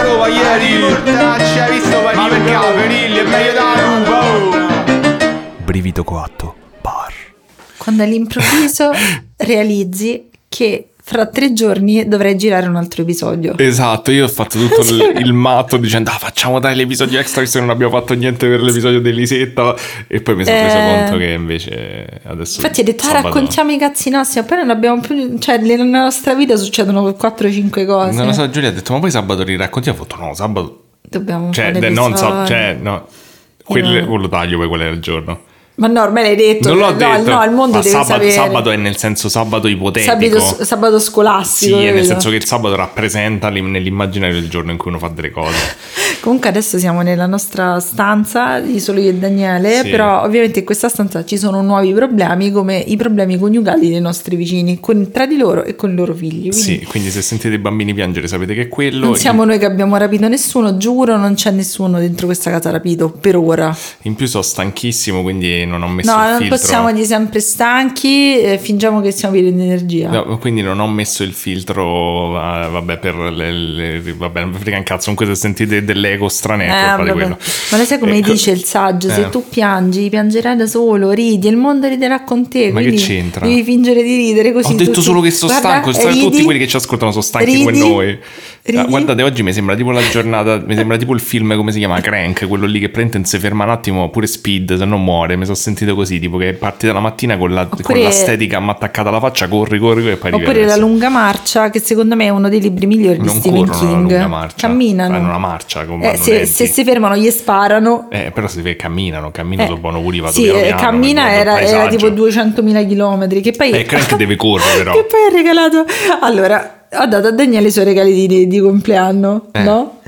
a Roma ieri Mortacci hai visto Ma perché la Ferilli è meglio da Roma oh. Brivido coatto. Bar. Quando all'improvviso realizzi che fra tre giorni dovrei girare un altro episodio. Esatto, io ho fatto tutto il, il matto dicendo ah, facciamo dai l'episodio extra che non abbiamo fatto niente per l'episodio dell'Isetta e poi mi sono reso Eh. conto che invece adesso... Infatti hai detto ah, sabato- raccontiamo i cazzi nostri, ma poi non abbiamo più, cioè nella nostra vita succedono 4-5 cose. Non lo so, Giulia ha detto ma poi sabato riraccontiamo? Ho fatto no, sabato... Dobbiamo Cioè, non so, cioè, no. Quello, quello taglio poi qual era il giorno. Ma no, ormai l'hai detto. Non l'ho no, detto. No, il mondo Ma deve sabato, sapere. sabato è nel senso sabato ipotetico. Sabato, sabato scolastico. Sì, è nel senso che il sabato rappresenta l'im- nell'immaginario il giorno in cui uno fa delle cose. Comunque adesso siamo nella nostra stanza di solo io e Daniele, Sì. però ovviamente in questa stanza ci sono nuovi problemi come i problemi coniugali dei nostri vicini, con- tra di loro e con i loro figli. Quindi Sì, quindi se sentite i bambini piangere sapete che è quello. Non siamo noi che abbiamo rapito nessuno, giuro, non c'è nessuno dentro questa casa rapito per ora. In più sono stanchissimo, quindi non ho messo No, il non filtro. possiamo dire sempre stanchi, eh, fingiamo che siamo pieni di energia. No, quindi non ho messo il filtro, eh, vabbè, per le, le- vabbè, non mi frega un cazzo, comunque se sentite dell'ego strane è Eh, di. Ma lo sai come Ecco. dice il saggio? Se Eh. tu piangi, piangerai da solo, ridi il mondo riderà con te. Ma che c'entra? Devi fingere di ridere così. Ho detto tutti- solo che sono Guarda, stanco, sta- ridi, tutti quelli che ci ascoltano sono stanchi come ridi, noi. ridi. Ah, Guardate, oggi mi sembra tipo la giornata, mi sembra tipo il film, come si chiama? Crank, quello lì che prende non si ferma un attimo, pure Speed, se non muore, mi sono sentito così, tipo che parti dalla mattina con, la, Oppure- con l'astetica attaccata alla faccia, corri, corri, corri e poi Oppure la lunga marcia, che secondo me è uno dei libri migliori di Non Stephen corrono una King. lunga marcia, Camminano. fanno una marcia come Eh, se, se si fermano, gli sparano. Eh, però si camminano, camminano Eh, dopo buono pure va sì, piano eh, piano, cammina era, era tipo 200.000 km. Che poi Eh, Crank deve correre però. che poi ha regalato. Allora, ho dato a Daniele i suoi regali di, di compleanno, Eh. no?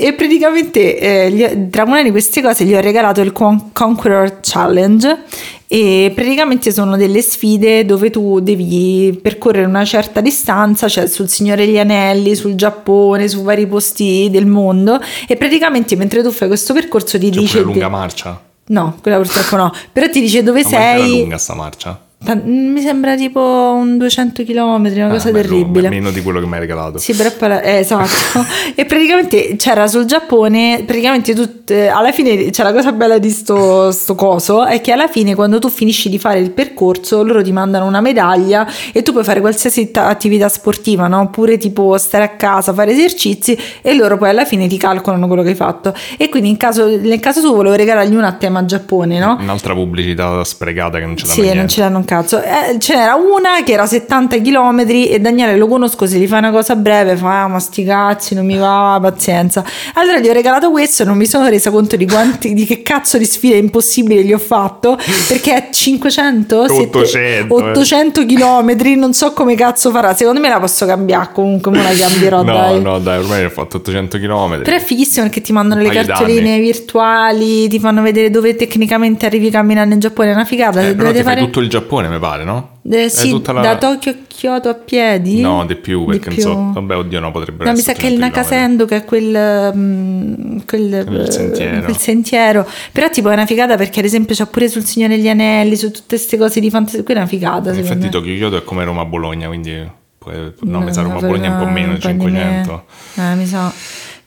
E praticamente eh, gli- tra una di queste cose gli ho regalato il Con- Conqueror Challenge. E praticamente sono delle sfide dove tu devi percorrere una certa distanza, cioè sul Signore degli Anelli, sul Giappone, su vari posti del mondo. E praticamente mentre tu fai questo percorso ti C'è dice. pure lunga marcia. No, quella purtroppo no. Però ti dice dove Ma sei. lunga sta marcia? Mi sembra tipo un 200 km, una cosa Ah, terribile. meno di quello che mi hai regalato. Sì, però la- eh, esatto. e praticamente c'era sul Giappone, praticamente tu, eh, alla fine c'è la cosa bella di sto, sto coso, è che alla fine quando tu finisci di fare il percorso, loro ti mandano una medaglia e tu puoi fare qualsiasi ta- attività sportiva, no? Oppure tipo stare a casa, fare esercizi e loro poi alla fine ti calcolano quello che hai fatto. E quindi in caso, nel caso tu volevo regalargli un a tema Giappone, no? Un'altra pubblicità sprecata che non ce l'hanno Sì, niente. non ce l'hanno cazzo. Eh, ce n'era una che era 70 km e Daniele lo conosco, se gli fa una cosa breve fa, ah, ma sti cazzi, non mi va, pazienza. Allora gli ho regalato questo e non mi sono resa conto di quanti, di che cazzo di sfide impossibili gli ho fatto, perché è 500? 800, Sette- eh. 800 km, non so come cazzo farà. Secondo me la posso cambiare comunque, me la cambierò, No, dai. no, dai, ormai ho fatto 800 km. Però è fighissimo perché ti mandano le cartoline d'anni. virtuali, ti fanno vedere dove tecnicamente arrivi camminando in Giappone, è una figata. Eh, se dovete fare... tutto il Giappone, mi pare, no? Eh, sì, la- da Tokyo a Kyoto a piedi? No, di più, Di perché più. non so. Vabbè, oddio, no, potrebbero No, mi essere sa che il 800 km. Nakasendo, che è quel, mm, quel, Quel eh, sentiero. quel sentiero. Però tipo è una figata perché ad esempio c'è pure sul Signore degli Anelli, su tutte queste cose di fantasia. Quella è una figata, Infatti me. Tokyo Kyoto è come Roma-Bologna, quindi... può- No, mi sa No, Roma-Bologna è un po' no, meno, un po' di 500. meno. Eh, mi sa.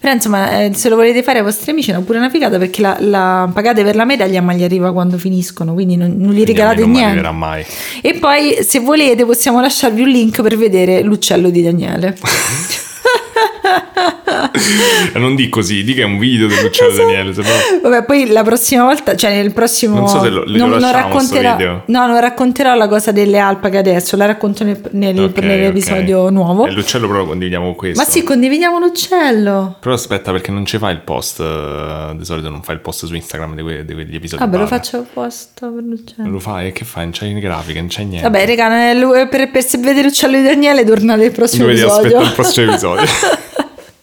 Però insomma, eh, se lo volete fare ai vostri amici è pure una figata perché la, la pagate per la medaglia ma gli arriva quando finiscono, quindi non, non gli regalate non niente. arriverà mai. E poi, se volete, possiamo lasciarvi un link per vedere l'uccello di Daniele. Non di così, di che è un video dell'uccello Daniele, se no... Vabbè, poi la prossima volta, cioè nel prossimo. Non so se lo- lasciamo sto racconterò. video. No, non racconterò la cosa delle alpaghe adesso, la racconto nel- nel- Ok, nell'episodio ok. nuovo. E l'uccello però condividiamo con questo. Ma sì, condividiamo l'uccello. Però aspetta, perché non ci fai il post. eh, di solito non fai il post su Instagram di, que- di quegli episodi. Vabbè, lo faccio apposta per l'uccello. Lo fai e che fai? Non c'hai grafiche, non c'è niente. Vabbè, raga, nel- per, per vedere l'uccello di Daniele, tornate al prossimo Dovete episodio. aspettare il prossimo episodio.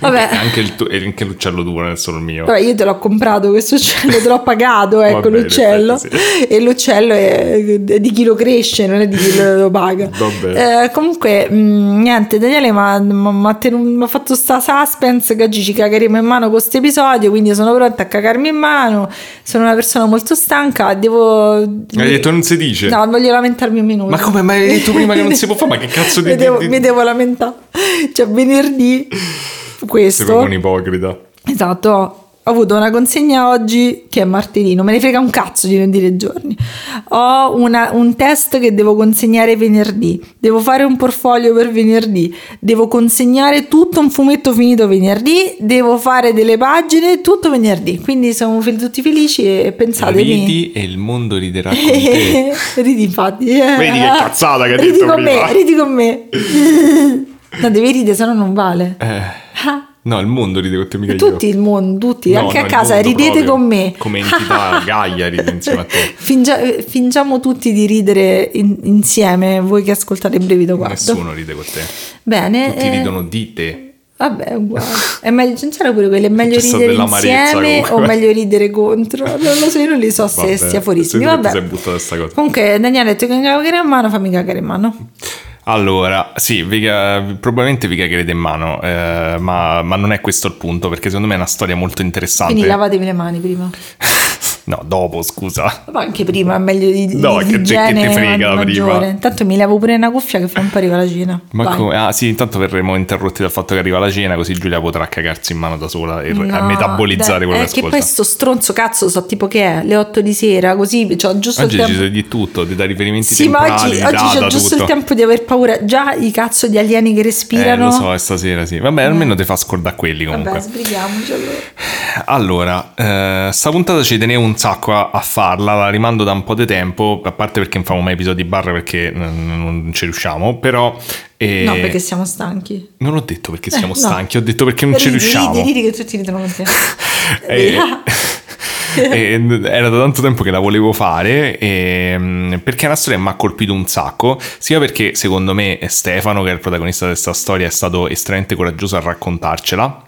Vabbè. Anche, il e anche l'uccello tuo, non è solo il mio. Vabbè, io te l'ho comprato questo uccello, te l'ho pagato, ecco Vabbè, l'uccello. effetti E l'uccello è è di chi lo cresce, non è di chi lo paga. Eh, comunque, mh, niente, Daniele mi ha fatto sta suspense che oggi ci cagheremo in mano con questo episodio, quindi sono pronta a cagarmi in mano. Sono una persona molto stanca, devo... Hai detto non si dice. No, voglio lamentarmi un minuto. Ma come mai hai detto prima che non si può fare? Ma che cazzo di... mi, devo, di- mi devo lamentare. Cioè, venerdì questo. Proprio un ipocrita. Esatto, ho avuto una consegna oggi che è martedì, non me ne frega un cazzo di non dire giorni. Ho una- un test che devo consegnare venerdì, devo fare un portfolio per venerdì, devo consegnare tutto un fumetto finito venerdì, devo fare delle pagine, tutto venerdì. Quindi siamo fel- tutti felici e pensate Ridi e il mondo riderà con te. ridi infatti. Vedi che cazzata che hai ridi detto con prima. me, ridi con me. no, devi ridere, se no non vale. Eh. No, il mondo ride con te mica io. Tutti il mondo, tutti, No, anche no, a il casa, ridete proprio. con me. Come entità Gaia ride insieme a te. Fingia- fingiamo tutti di ridere in- insieme, voi che ascoltate Brevido Guardo. Nessuno ride con te. Bene. Tutti eh, ridono di te. Vabbè, è uguale. È meglio, non c'era pure quello, è meglio C'è ridere insieme o comunque. meglio ridere contro? Non lo so, io non li so se Vabbè, sia fuorissimi. che ti Vabbè. Comunque, Daniele ha detto che cagare in mano, fammi cagare in mano. Allora, sì, vi ca- probabilmente vi cagherete in mano, eh, ma, ma non è questo il punto, perché secondo me è una storia molto interessante. Quindi lavatevi le mani prima. No, dopo, scusa. Ma anche prima è meglio di, di No, che- che te frega ma- prima. Intanto mi lavo pure una cuffia che fra un po' arriva la cena. Ma Vai. come? Ah, sì, intanto verremo interrotti dal fatto che arriva la cena, così Giulia potrà cagarsi in mano da sola e No, metabolizzare dai, quello è che ascolta. poi sto stronzo cazzo so tipo che è le 8 di sera così c'ho giusto Oggi il tempo decide di tutto, ti dà riferimenti sì ma temporali, oggi, di oggi data, c'ho giusto tutto. il tempo di aver paura già i cazzo di alieni che Eh, respirano lo so, è stasera sì. Vabbè, almeno ti fa scordare quelli comunque. vabbè sbrighiamoci allora Allora, eh, sta puntata ci tenevo un sacco a, a farla, la rimando da un po' di tempo, a parte perché non famo mai episodi barra perché non, non ci riusciamo, però... eh, no perché siamo stanchi. Non ho detto perché siamo no. stanchi, ho detto perché non ci Ridi, riusciamo. ridi, ridi che tutti ridono con te. E- e era da tanto tempo che la volevo fare e, perché è una storia che mi ha colpito un sacco sia perché secondo me Stefano che è il protagonista di questa storia è stato estremamente coraggioso a raccontarcela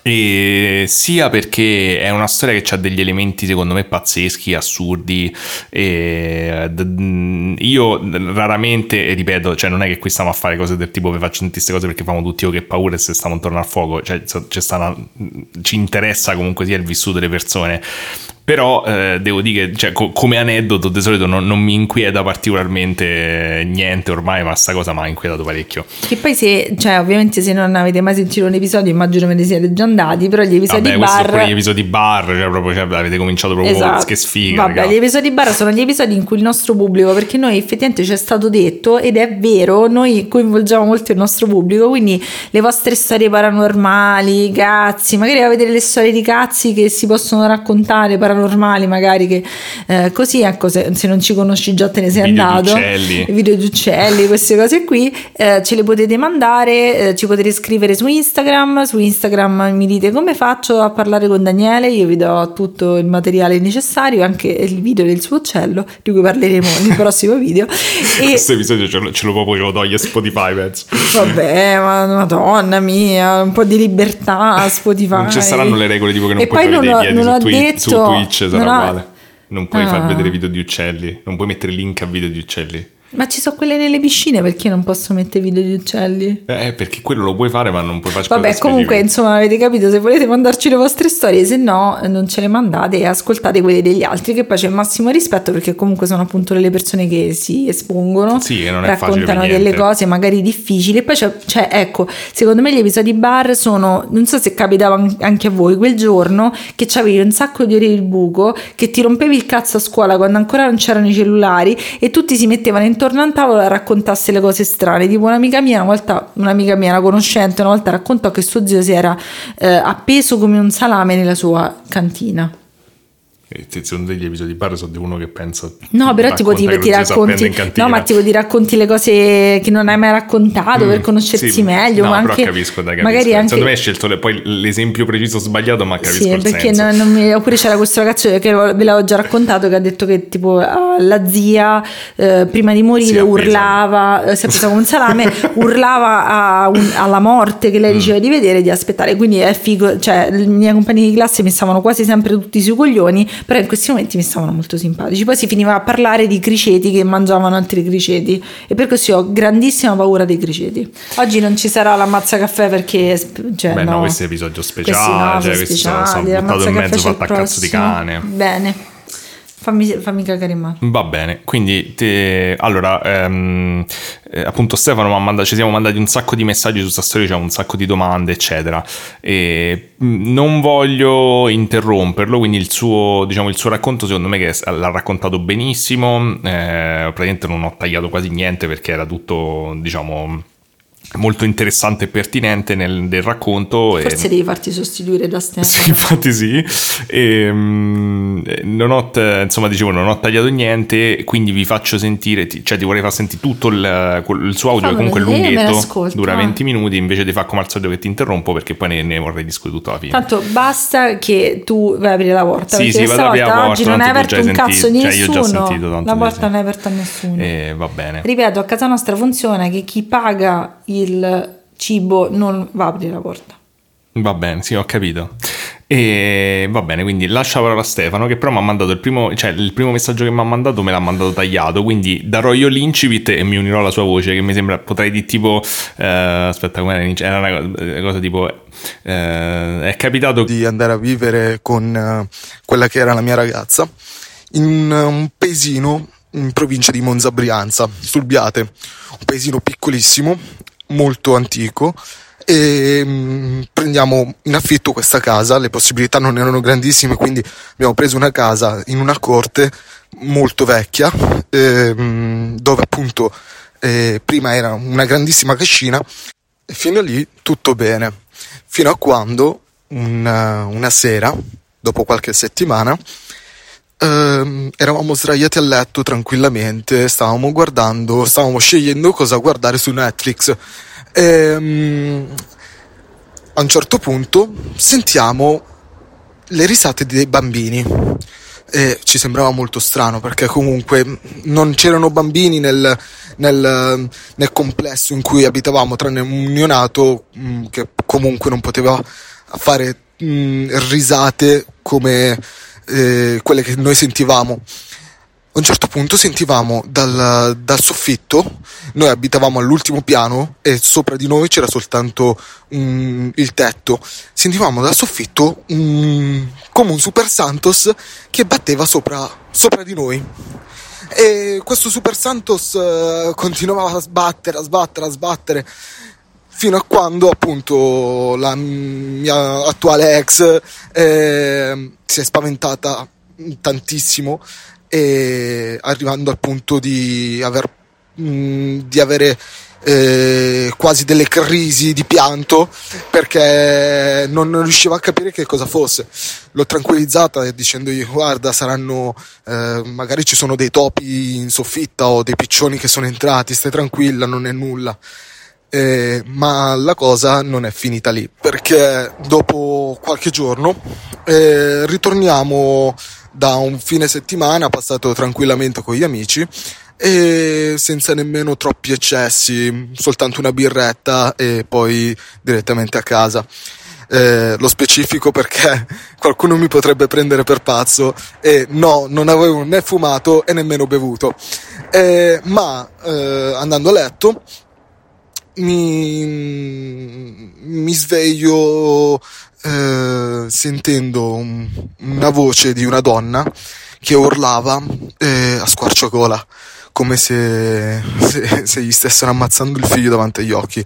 e sia perché è una storia che ha degli elementi secondo me pazzeschi, assurdi d- io raramente, ripeto, cioè non è che qui stiamo a fare cose del tipo vi faccio tutte queste cose perché famo tutti io che paura e se stiamo intorno al fuoco, cioè una- ci interessa comunque sia il vissuto delle persone. Però eh, devo dire che cioè, co- come aneddoto di solito non, non mi inquieta particolarmente niente ormai, ma sta cosa mi ha inquietato parecchio. che poi se cioè ovviamente se non avete mai sentito un episodio immagino ve ne siete già andati però gli episodi Vabbè, bar pure gli episodi bar, cioè proprio cioè, avete cominciato proprio Esatto. che sfiga. Vabbè, raga. gli episodi bar sono gli episodi in cui il nostro pubblico, perché noi effettivamente ci è stato detto, ed è vero, noi coinvolgiamo molto il nostro pubblico, quindi le vostre storie paranormali, cazzi, magari avete delle storie di cazzi che si possono raccontare, paranormali magari, che eh, così ecco, se, se non ci conosci già te ne sei Video andato. uccelli. Video di uccelli, queste cose qui, eh, ce le potete mandare, eh, ci potete scrivere su Instagram, su Instagram mi dite come faccio a parlare con Daniele, io vi do tutto il materiale necessario, anche il video del suo uccello, di cui parleremo nel prossimo video. E Questo episodio ce lo, ce lo proprio toglie Spotify, penso. vabbè, ma madonna mia, un po' di libertà, Spotify. Non ci saranno le regole tipo che non E puoi poi fare non ho- non ho Twi- detto- su Twitch, sarà non ho- uguale. Non puoi far Ah. vedere video di uccelli, non puoi mettere link a video di uccelli. Ma ci sono quelle nelle piscine perché non posso mettere video di uccelli? Eh, perché quello lo puoi fare, ma non puoi fare Vabbè, comunque, specifiche. insomma, avete capito, se volete mandarci le vostre storie, se no non ce le mandate e ascoltate quelle degli altri, che poi c'è il massimo rispetto perché comunque sono appunto le persone che si espongono, Sì, raccontano delle cose magari difficili. E poi c'è, c'è, ecco, secondo me gli episodi bar sono, non so se capitava an- anche a voi, quel giorno che c'avevi un sacco di ore il buco, che ti rompevi il cazzo a scuola quando ancora non c'erano i cellulari e tutti si mettevano intorno a un tavolo a raccontarsi le cose strane. Tipo un'amica mia, una volta, un'amica mia, una conoscente, una volta raccontò che suo zio si era eh, appeso come un salame nella sua cantina. Eh, se- Secondo te gli episodi bar sono di uno che pensa... No, però tipo ti, ti si racconti, no, ma tipo ti racconti le cose che non hai mai raccontato per conoscersi Mm, Sì, meglio. No, ma però anche, capisco, dai, capisco. magari anche, Secondo me hai scelto le- poi l'esempio preciso sbagliato, ma capisco Sì, il perché senso. non- non mi- oppure c'era questo ragazzo che ve l'avevo già raccontato che ha detto che tipo ah, la zia eh, prima di Si morire appesa. urlava, eh, si è presa come un salame, urlava un- alla morte che Mm. lei diceva di vedere di aspettare. Quindi è figo, cioè i miei compagni di classe mi stavano quasi sempre tutti sui coglioni, però in questi momenti mi stavano molto simpatici. Poi si finiva a parlare di criceti che mangiavano altri criceti e per questo io ho grandissima paura dei criceti. Oggi non ci sarà l'ammazza caffè perché cioè, Beh, no, no. questo è episodio Questi speciale, no, cioè, sono questi sono, sono speciali, buttato in mezzo fatto a cazzo di cane. Bene. Fammi, fammi cagare in mano. Va bene, quindi te- allora, ehm, eh, appunto Stefano mandato, ci siamo mandati un sacco di messaggi su questa storia, c'è un sacco di domande, eccetera. E mh, non voglio interromperlo, quindi il suo, diciamo, il suo racconto secondo me che l'ha raccontato benissimo, eh, praticamente non ho tagliato quasi niente perché era tutto, diciamo molto interessante e pertinente nel, nel racconto. Forse e... devi farti sostituire da Stefano. Sì, infatti sì. E, um, non ho, insomma, dicevo, non ho tagliato niente, quindi vi faccio sentire, cioè ti vorrei far sentire tutto il, il suo audio, Fammi comunque è lunghetto, dura eh. 20 minuti, invece di fare come al solito che ti interrompo perché poi ne, ne vorrei discutere tutto alla fine. Tanto basta che tu vai a aprire la porta. Sì, perché sì, vado a aprire la oggi porta, non hai aperto un hai cazzo di sentito. Cioè, io ho già nessuno. sentito, tanto la porta non è aperta a nessuno. E va bene. Ripeto, a casa nostra funziona che chi paga il cibo non va a aprire la porta. Va bene, sì, ho capito. E va bene, quindi lascia la parola a Stefano che però mi ha mandato il primo, cioè il primo messaggio che mi ha mandato me l'ha mandato tagliato, quindi darò io l'incipit e mi unirò alla sua voce che mi sembra, potrei dire tipo, eh, aspetta come era, l'incipit? era una cosa, una cosa tipo, eh, è capitato di andare a vivere con eh, quella che era la mia ragazza in un, un paesino in provincia di Monza Brianza, sul Biate, un paesino piccolissimo, molto antico. E mm, prendiamo in affitto questa casa, le possibilità non erano grandissime, quindi abbiamo preso una casa in una corte molto vecchia, ehm, dove appunto eh, prima era una grandissima cascina e fino a lì tutto bene, fino a quando una, una sera, dopo qualche settimana, ehm, eravamo sdraiati a letto tranquillamente, stavamo guardando, stavamo scegliendo cosa guardare su Netflix. Ehm, a un certo punto sentiamo le risate dei bambini. E ci sembrava molto strano perché comunque non c'erano bambini nel, nel, nel complesso in cui abitavamo, tranne un neonato mh, che comunque non poteva fare mh, risate come eh, quelle che noi sentivamo. A un certo punto sentivamo dal, dal soffitto, noi abitavamo all'ultimo piano e sopra di noi c'era soltanto mm, il tetto, sentivamo dal soffitto mm, come un Super Santos che batteva sopra, sopra di noi. E questo Super Santos eh, continuava a sbattere, a sbattere, a sbattere fino a quando appunto la mia attuale ex eh, si è spaventata tantissimo e arrivando al punto di aver mh, di avere eh, quasi delle crisi di pianto perché non, non riusciva a capire che cosa fosse. L'ho tranquillizzata dicendogli guarda saranno eh, magari ci sono dei topi in soffitta o dei piccioni che sono entrati, stai tranquilla, non è nulla. Eh, ma la cosa non è finita lì perché dopo qualche giorno eh, ritorniamo da un fine settimana passato tranquillamente con gli amici e senza nemmeno troppi eccessi, soltanto una birretta e poi direttamente a casa. Eh, lo specifico perché qualcuno mi potrebbe prendere per pazzo e no, non avevo né fumato e nemmeno bevuto. Eh, ma eh, andando a letto mi, mi sveglio eh, sentendo un- una voce di una donna che urlava eh, a squarciagola come se, se, se gli stessero ammazzando il figlio davanti agli occhi.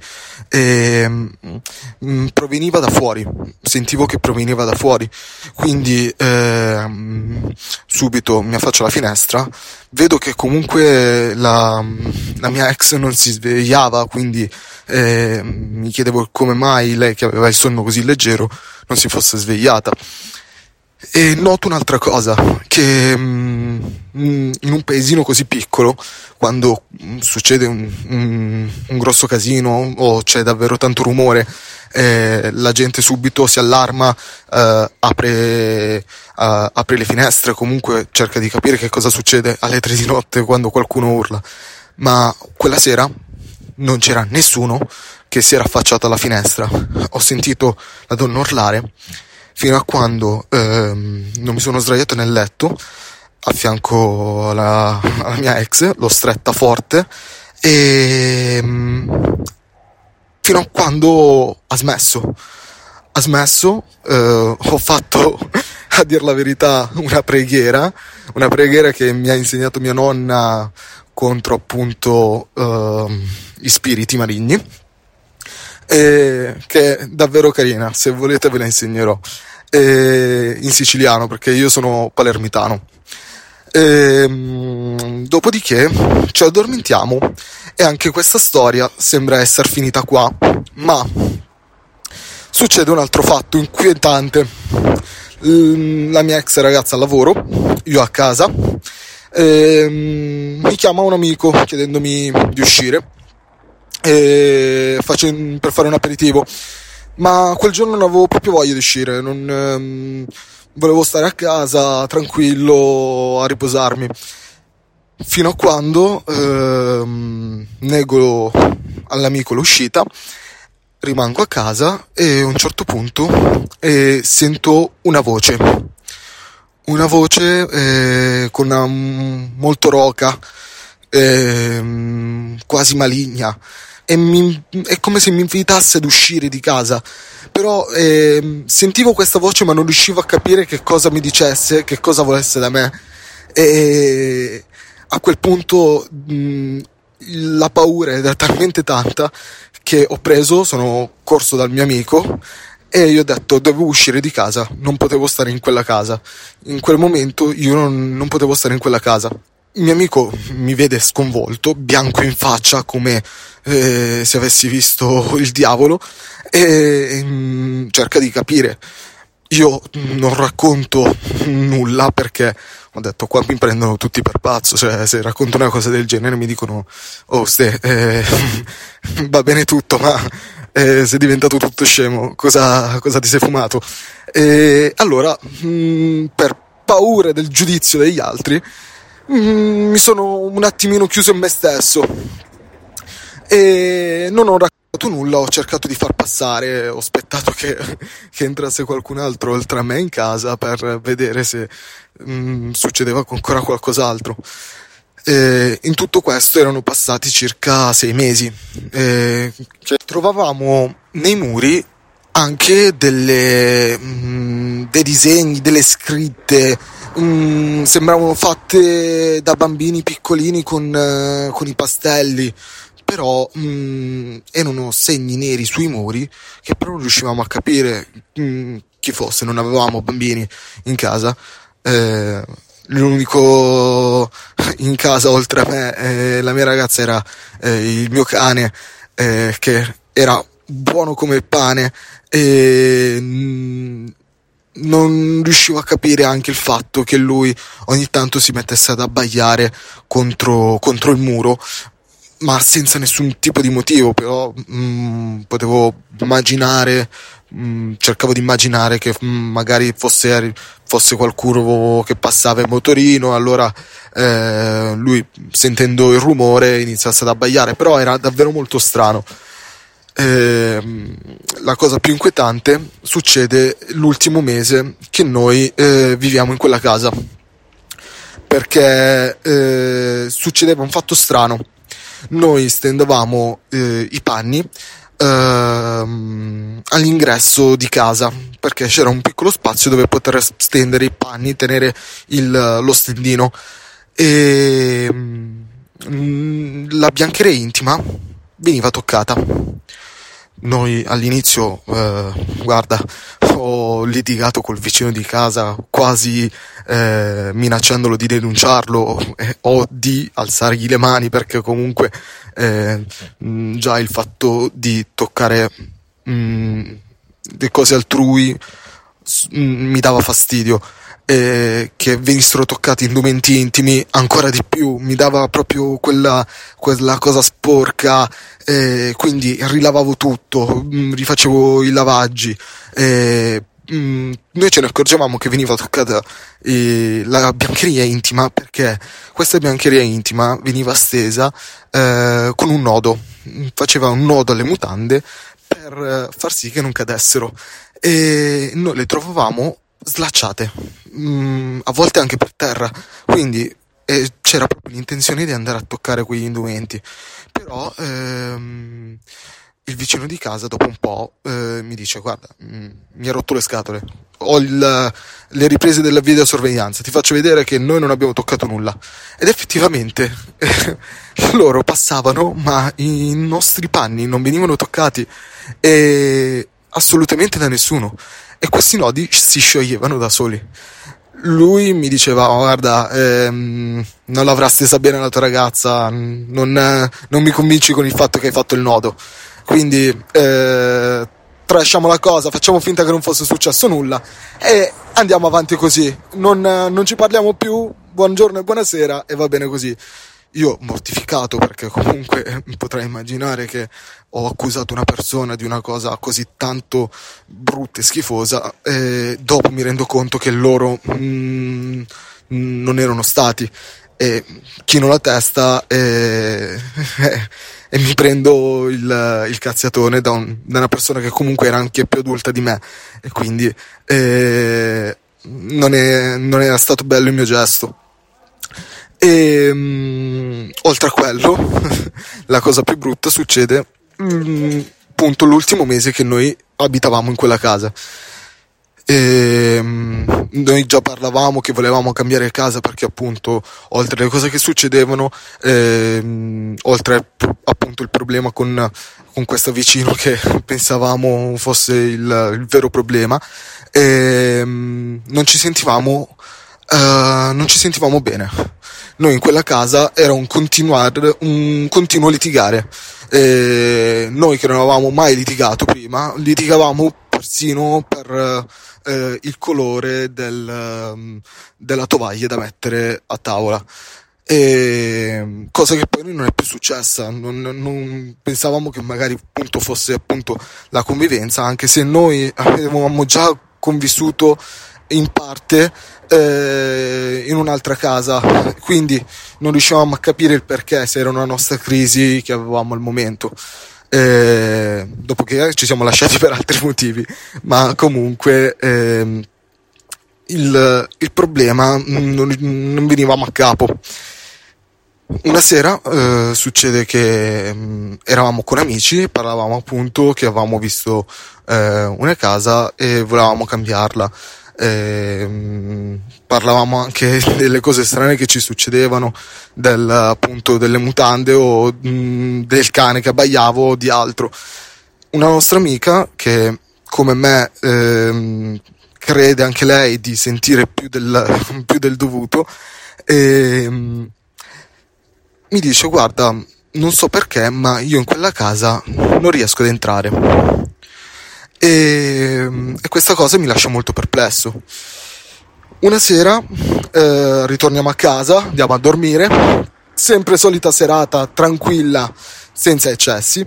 E mm, proveniva da fuori sentivo che proveniva da fuori. Quindi ehm, subito mi affaccio alla finestra vedo che comunque la, la mia ex non si svegliava quindi eh, mi chiedevo come mai lei che aveva il sonno così leggero non si fosse svegliata e noto un'altra cosa, che mm, mm, in un paesino così piccolo, quando mm, succede un, un- un grosso casino o c'è davvero tanto rumore, eh, la gente subito si allarma, eh, apre, eh, apre le finestre, comunque cerca di capire che cosa succede alle tre di notte quando qualcuno urla. Ma quella sera non c'era nessuno che si era affacciato alla finestra. Ho sentito la donna urlare fino a quando ehm, non mi sono sdraiato nel letto a fianco alla, alla mia ex, l'ho stretta forte e mm, fino a quando ha smesso. Ha smesso, eh, ho fatto a dir la verità una preghiera, una preghiera che mi ha insegnato mia nonna contro appunto uh, gli spiriti maligni, e che è davvero carina, se volete ve la insegnerò, e in siciliano perché io sono palermitano. E, dopodiché ci addormentiamo e anche questa storia sembra essere finita qua, ma succede un altro fatto inquietante. La mia ex ragazza al lavoro, io a casa, mi chiama un amico chiedendomi di uscire per fare un aperitivo. Ma quel giorno non avevo proprio voglia di uscire, non, ehm, volevo stare a casa tranquillo a riposarmi. Fino a quando ehm, nego all'amico l'uscita rimango a casa e a un certo punto eh, sento una voce. Una voce eh, con una molto roca eh, quasi maligna e mi, è come se mi invitasse ad uscire di casa però eh, sentivo questa voce ma non riuscivo a capire che cosa mi dicesse, che cosa volesse da me e a quel punto mh, la paura era talmente tanta che ho preso, sono corso dal mio amico e gli ho detto devo uscire di casa, non potevo stare in quella casa. In quel momento io non, non potevo stare in quella casa. Il mio amico mi vede sconvolto, bianco in faccia come eh, se avessi visto il diavolo e mh, mm, cerca di capire. Io non racconto nulla perché ho detto qua mi prendono tutti per pazzo, cioè se racconto una cosa del genere mi dicono oh ste, eh, va bene tutto ma eh, sei diventato tutto scemo, cosa, cosa ti sei fumato? E allora mh, mm, per paura del giudizio degli altri mm, mi sono un attimino chiuso in me stesso e non ho raccontato nulla, ho cercato di far passare, ho aspettato che, che entrasse qualcun altro oltre a me in casa per vedere se mm, succedeva ancora qualcos'altro. E in tutto questo erano passati circa sei mesi. E cioè, trovavamo nei muri anche delle, mh, dei disegni, delle scritte, mh, sembravano fatte da bambini piccolini con, uh, con i pastelli però mm, erano segni neri sui muri che però non riuscivamo a capire mm, chi fosse, non avevamo bambini in casa. Eh, l'unico in casa oltre a me eh, la mia ragazza era eh, il mio cane eh, che era buono come pane e mm, non riuscivo a capire anche il fatto che lui ogni tanto si mettesse ad abbaiare contro, contro il muro ma senza nessun tipo di motivo, però mh, mm, potevo immaginare, mh, mm, cercavo di immaginare che mh, mm, magari fosse, fosse, qualcuno che passava in motorino, allora eh, lui sentendo il rumore iniziasse ad abbaiare, però era davvero molto strano. Eh, la cosa più inquietante succede l'ultimo mese che noi eh, viviamo in quella casa. Perché eh, succedeva un fatto strano. Noi stendevamo eh, i panni ehm, all'ingresso di casa perché c'era un piccolo spazio dove poter stendere i panni, tenere il, lo stendino. E mm, la biancheria intima veniva toccata. Noi all'inizio, eh, guarda, ho litigato col vicino di casa quasi eh, minacciandolo di denunciarlo eh, o di alzargli le mani perché comunque eh, già il fatto di toccare mh, le cose altrui mh, mi dava fastidio eh, che venissero toccati indumenti intimi ancora di più, mi dava proprio quella, quella cosa sporca, eh, quindi rilavavo tutto, mh, rifacevo i lavaggi. Eh, mh, noi ce ne accorgevamo che veniva toccata la biancheria intima perché questa biancheria intima veniva stesa con un nodo, faceva un nodo alle mutande per eh, far sì che non cadessero e noi le trovavamo slacciate, mh, mm, a volte anche per terra, quindi eh, c'era proprio l'intenzione di andare a toccare quegli indumenti, però ehm, il vicino di casa dopo un po' eh, mi dice guarda mh, mi ha rotto le scatole. Ho il, le riprese della videosorveglianza. Ti faccio vedere che noi non abbiamo toccato nulla. Ed effettivamente eh, loro passavano ma i nostri panni non venivano toccati e assolutamente da nessuno e questi nodi si scioglievano da soli lui mi diceva oh, guarda ehm, non l'avrà stesa bene la tua ragazza non, non mi convinci con il fatto che hai fatto il nodo quindi eh, trasciamo la cosa, facciamo finta che non fosse successo nulla e andiamo avanti così. Non, non ci parliamo più, buongiorno e buonasera e va bene così. Io mortificato perché comunque potrai immaginare che ho accusato una persona di una cosa così tanto brutta e schifosa e dopo mi rendo conto che loro mm, non erano stati e chino la testa e, e mi prendo il, il cazziatone da, un, da, una persona che comunque era anche più adulta di me e quindi eh, non, è, non, era stato bello il mio gesto. E um, oltre a quello, la cosa più brutta succede um, appunto l'ultimo mese che noi abitavamo in quella casa. E, um, noi già parlavamo che volevamo cambiare casa perché appunto oltre alle cose che succedevano ehm, oltre appunto il problema con, con questo vicino che pensavamo fosse il, il vero problema ehm, non ci sentivamo uh, non ci sentivamo bene. Noi in quella casa era un continuare un continuo litigare. E noi che non avevamo mai litigato prima litigavamo persino per eh, il colore del, um, della tovaglia da mettere a tavola. E, cosa che poi non è più successa, non, non, pensavamo che magari appunto fosse appunto la convivenza, anche se noi avevamo già convissuto in parte eh, in un'altra casa, quindi non riuscivamo a capire il perché, se era una nostra crisi che avevamo al momento. Eh, dopo che ci siamo lasciati per altri motivi, ma comunque eh, il, il, problema non, non, venivamo a capo. Una sera eh, succede che mh, mm, eravamo con amici, parlavamo appunto che avevamo visto eh, una casa e volevamo cambiarla eh, parlavamo anche delle cose strane che ci succedevano, del, appunto delle mutande o mh, mm, del cane che abbaiava o di altro. Una nostra amica che come me ehm, crede anche lei di sentire più del, più del dovuto, ehm, mi dice guarda non so perché ma io in quella casa non riesco ad entrare e, e questa cosa mi lascia molto perplesso. Una sera eh, ritorniamo a casa, andiamo a dormire, sempre solita serata tranquilla, senza eccessi,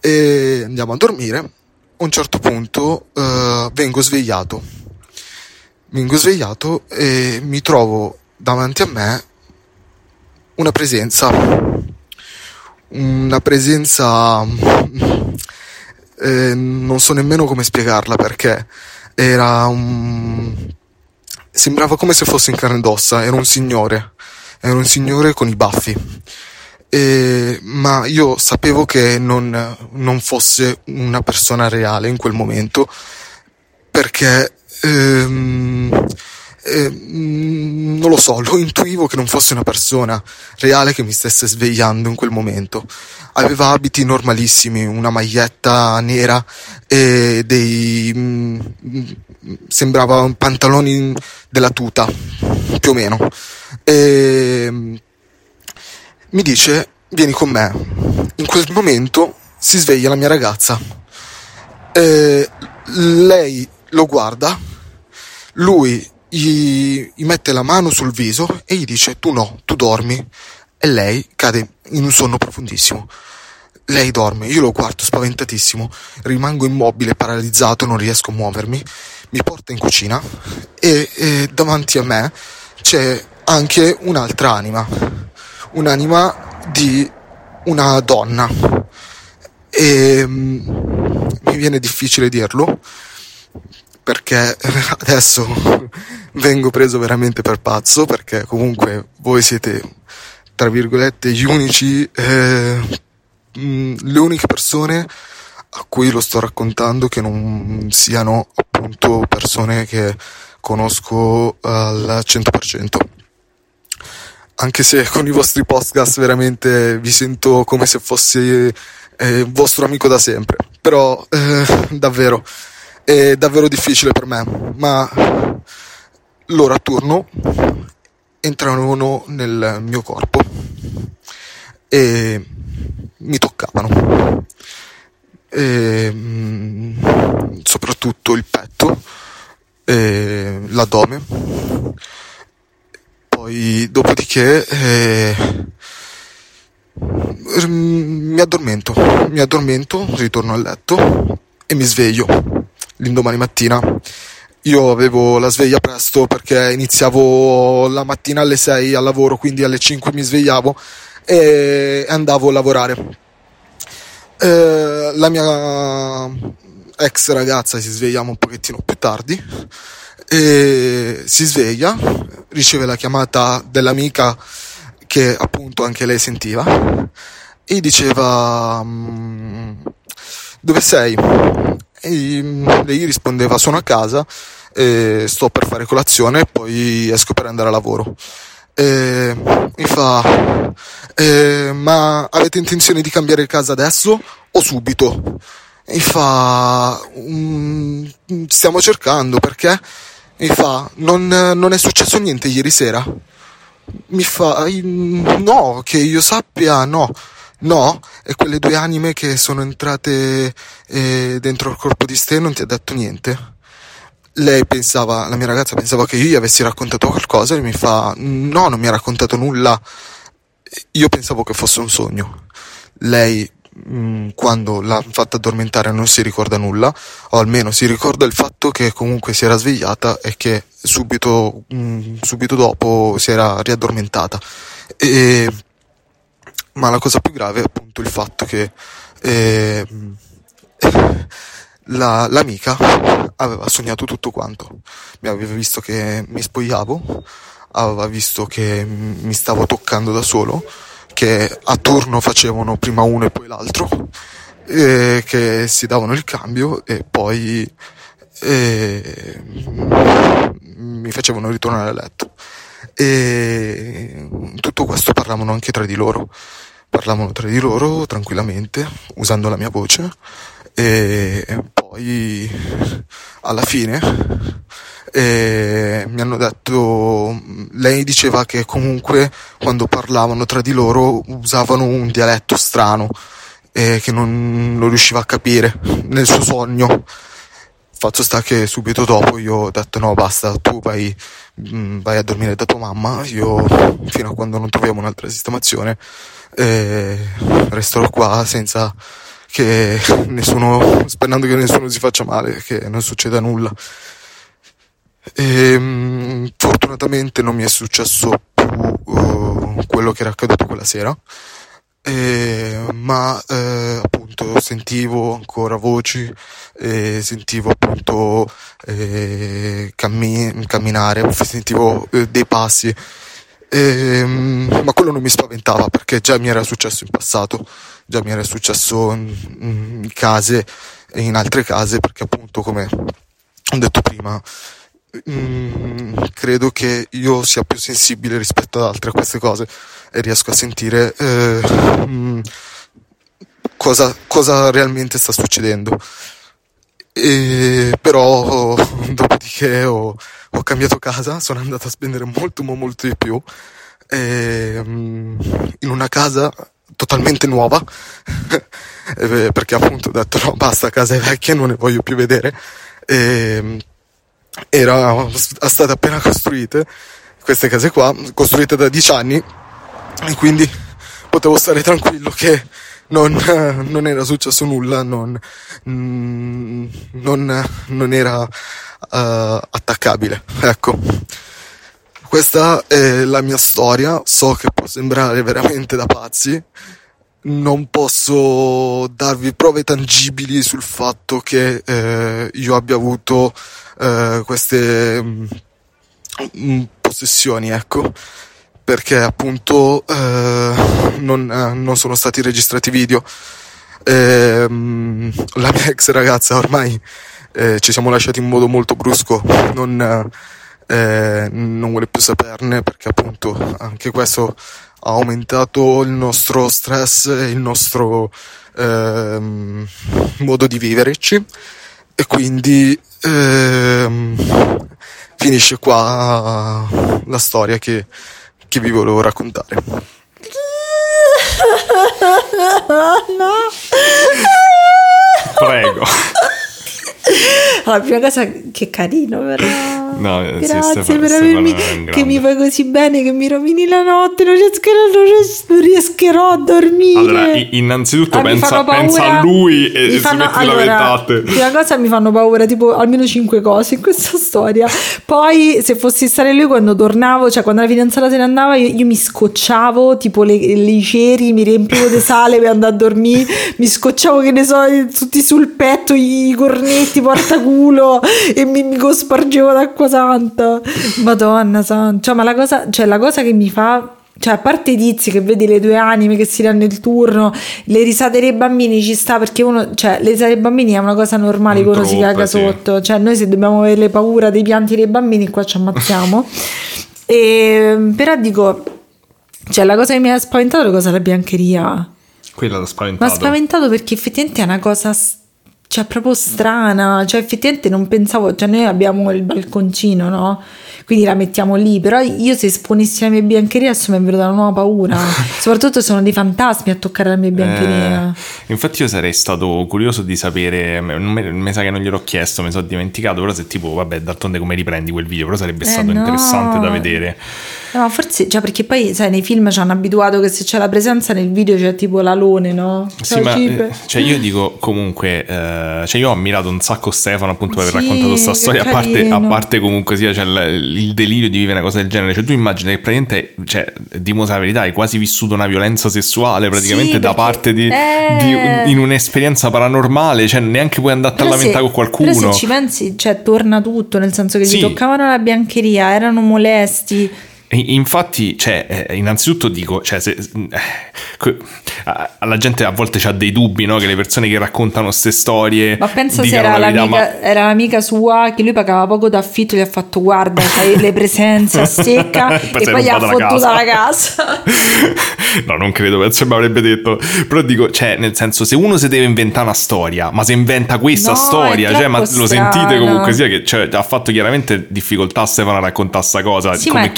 e andiamo a dormire. A un certo punto eh, vengo svegliato. Vengo svegliato e mi trovo davanti a me una presenza. Una presenza eh, non so nemmeno come spiegarla perché era un... sembrava come se fosse in carne ed ossa, era un signore, era un signore con i baffi. E, ma io sapevo che non, non, fosse una persona reale in quel momento perché ehm, eh, non lo so, lo intuivo che non fosse una persona reale che mi stesse svegliando in quel momento. Aveva abiti normalissimi, una maglietta nera e dei... Mh, mm, sembrava pantaloni della tuta, più o meno. E, mi dice, vieni con me. In quel momento si sveglia la mia ragazza. E lei lo guarda, lui gli, gli mette la mano sul viso e gli dice tu no, tu dormi e lei cade in un sonno profondissimo. Lei dorme, io lo guardo spaventatissimo, rimango immobile, paralizzato, non riesco a muovermi, mi porta in cucina e, e davanti a me c'è anche un'altra anima, un'anima di una donna. E um, mi viene difficile dirlo perché adesso vengo preso veramente per pazzo perché comunque voi siete tra virgolette gli unici eh, le uniche persone a cui lo sto raccontando che non siano appunto persone che conosco al 100%. Anche se con i vostri podcast veramente vi sento come se fossi eh, vostro amico da sempre, però eh, davvero è davvero difficile per me, ma loro a turno entravano nel mio corpo e mi toccavano. E, mm, soprattutto il petto, e l'addome. Poi dopodiché eh, mi addormento, mi addormento, ritorno a letto e mi sveglio l'indomani mattina. Io avevo la sveglia presto perché iniziavo la mattina alle 6 al lavoro, quindi alle 5 mi svegliavo e andavo a lavorare. Eh, la mia ex ragazza si svegliava un pochettino più tardi e si sveglia, riceve la chiamata dell'amica che appunto anche lei sentiva e diceva mm, dove sei? E mm, lei rispondeva sono a casa, sto per fare colazione e poi esco per andare a lavoro. E mi fa ma avete intenzione di cambiare casa adesso o subito? Mi fa um, stiamo cercando perché mi fa non, non è successo niente ieri sera mi fa no che io sappia no no e quelle due anime che sono entrate eh, dentro il corpo di Ste non ti ha detto niente lei pensava la mia ragazza pensava che io gli avessi raccontato qualcosa e mi fa no non mi ha raccontato nulla io pensavo che fosse un sogno. Lei, mm, quando l'ha fatta addormentare, non si ricorda nulla, o almeno si ricorda il fatto che comunque si era svegliata e che subito, mm, subito dopo si era riaddormentata. E, ma la cosa più grave è appunto il fatto che eh, la, l'amica aveva sognato tutto quanto. Mi aveva visto che mi spogliavo aveva visto che mi stavo toccando da solo, che a turno facevano prima uno e poi l'altro, e che si davano il cambio e poi e mi facevano ritornare a letto. E tutto questo parlavano anche tra di loro. Parlavano tra di loro tranquillamente, usando la mia voce, e poi alla fine e mi hanno detto, lei diceva che comunque quando parlavano tra di loro usavano un dialetto strano e che non lo riusciva a capire nel suo sogno. Fatto sta che subito dopo io ho detto no basta, tu vai, mm, vai a dormire da tua mamma, io fino a quando non troviamo un'altra sistemazione eh, resterò qua senza che nessuno, sperando che nessuno si faccia male, che non succeda nulla. E, ehm, fortunatamente non mi è successo più uh, quello che era accaduto quella sera, e, ma eh, appunto sentivo ancora voci, e sentivo appunto eh, cammin- camminare, sentivo eh, dei passi. E, ma quello non mi spaventava perché già mi era successo in passato, già mi era successo in, in case, in altre case, perché appunto come ho detto prima, Mm, credo che io sia più sensibile rispetto ad altre a queste cose e riesco a sentire eh, mm, cosa, cosa, realmente sta succedendo. E, però dopodiché ho, ho, cambiato casa, sono andato a spendere molto ma molto di più e, mm, in una casa totalmente nuova perché appunto ho detto no basta casa è vecchia non ne voglio più vedere e, erano state appena costruite queste case qua, costruite da 10 anni e quindi potevo stare tranquillo che non, non era successo nulla, non, mm, non, non era uh, attaccabile. Ecco, questa è la mia storia, so che può sembrare veramente da pazzi, non posso darvi prove tangibili sul fatto che eh, io abbia avuto eh, queste mh, mm, possessioni, ecco, perché appunto eh, non, eh, non, sono stati registrati video. Ehm, la mia ex ragazza ormai eh, ci siamo lasciati in modo molto brusco, non, eh, non vuole più saperne perché appunto anche questo ha aumentato il nostro stress e il nostro ehm, modo di viverci e quindi ehm, finisce qua la storia che, che vi volevo raccontare. no. Prego. La prima cosa che carino, però. No, eh, sì, Grazie Stefano- per avermi che mi fai così bene che mi rovini la notte, non riescherò, non ries- non riescherò a dormire. Allora, innanzitutto Ah, pensa, pensa a lui e Mi si fanno- mette allora. Prima cosa mi fanno paura tipo almeno cinque cose in questa storia. Poi se fossi stare lui quando tornavo, cioè quando la fidanzata se ne andava, io, io mi scocciavo tipo le, le- ceri, mi riempivo di sale per andare a dormire, mi scocciavo che ne so, tutti sul petto, i cornetti, portaculo e mi, mi cospargevo d'acqua santa. Madonna santa. Cioè, ma la cosa, cioè, la cosa che mi fa cioè, a parte i tizi che vedi le due anime che si danno il turno, le risate dei bambini ci sta perché uno, cioè, le risate dei bambini è una cosa normale Un che uno si caga sì. sotto. Cioè, noi se dobbiamo avere le paura dei pianti dei bambini, qua ci ammazziamo. e, però dico, cioè, la cosa che mi ha spaventato è la cosa della biancheria. Quella l'ha Mi ha spaventato. spaventato perché effettivamente è una cosa s- cioè proprio strana, cioè effettivamente non pensavo, cioè noi abbiamo il balconcino, no? Quindi la mettiamo lì, però io se esponessi la mia biancheria adesso mi è venuta una nuova paura, soprattutto sono dei fantasmi a toccare la mia biancheria. Eh, infatti io sarei stato curioso di sapere, non me- mi sa che non gliel'ho chiesto, mi sono dimenticato, però se tipo, vabbè, d'altronde come riprendi quel video, però sarebbe Eh, stato no. interessante da vedere. No, forse, cioè perché poi sai nei film ci hanno abituato che se c'è la presenza nel video c'è tipo l'alone, no? Sì, Ciao, ma Cipe. eh, cioè io dico comunque, eh, cioè io ho ammirato un sacco Stefano appunto per aver Sì, raccontato questa storia, a parte, a parte comunque sia cioè, il, il delirio di vivere una cosa del genere, cioè tu immagini che praticamente, cioè, dimostra la verità, hai quasi vissuto una violenza sessuale praticamente Sì, da perché- parte di, eh. di- in un'esperienza paranormale, cioè neanche puoi andare a se- lamentare con qualcuno. Però se ci pensi, cioè, torna tutto, nel senso che Sì. gli toccavano la biancheria, erano molesti. E infatti, cioè, eh, innanzitutto dico, cioè, se, eh, que- a- la gente a volte ha dei dubbi, no? Che le persone che raccontano queste storie Ma pensa se era la l'amica, ma- era l'amica sua che lui pagava poco d'affitto, gli ha fatto guarda, c'hai le presenze a secca e poi gli ha fottuta casa. la casa. no, non credo, penso che mi avrebbe detto. Però dico, cioè, nel senso, se uno si deve inventare una storia, ma se inventa questa No, storia, cioè, ma troppo lo sentite comunque sia che cioè, ha fatto chiaramente difficoltà a Stefano a raccontare sta cosa, Sì, come ma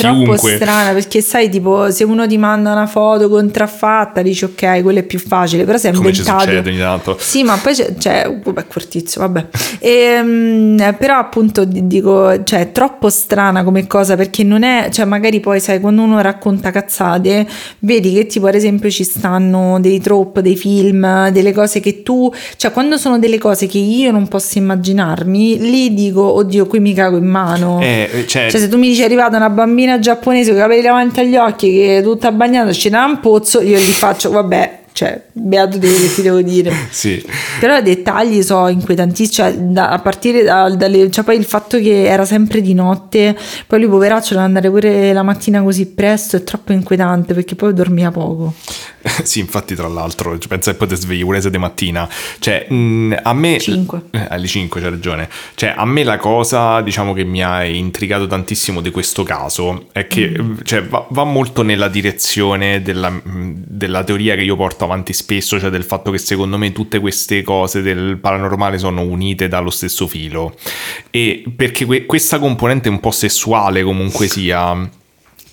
chiunque. strana perché sai, tipo, se uno ti manda una foto contraffatta, dici ok, quello è più facile, però se è Come ci inventato. succede ogni tanto. Sì, ma poi c'è, c'è vabbè, Quartizio, vabbè. Ehm, però appunto di- dico, cioè, è troppo strana come cosa perché non è, cioè, magari poi sai, quando uno racconta cazzate, vedi che tipo, ad esempio, ci stanno dei trope, dei film, delle cose che tu, cioè, quando sono delle cose che io non posso immaginarmi, lì dico, oddio, qui mi cago in mano. Eh, cioè, Cioè, se tu mi dici è arrivata una bambina giapponese con i capelli davanti agli occhi, che è tutta bagnata, c'è da un pozzo, io gli faccio, vabbè, cioè, beato te che ti devo dire. sì. Però i dettagli sono inquietanti, cioè, da- a partire da, dalle, cioè poi il fatto che era sempre di notte, poi lui poveraccio deve andare pure la mattina così presto, è troppo inquietante perché poi dormia poco. Sì, infatti, tra l'altro, cioè, pensa che poi ti svegli pure se di mattina. Cioè, mh, a me. Cinque. Eh, alle 5 c'hai ragione. Cioè, a me la cosa, diciamo, che mi ha intrigato tantissimo di questo caso è che Mm. cioè, va, va molto nella direzione della, della teoria che io porto avanti spesso, cioè del fatto che secondo me tutte queste cose del paranormale sono unite dallo stesso filo. E perché que- questa componente un po' sessuale comunque sia.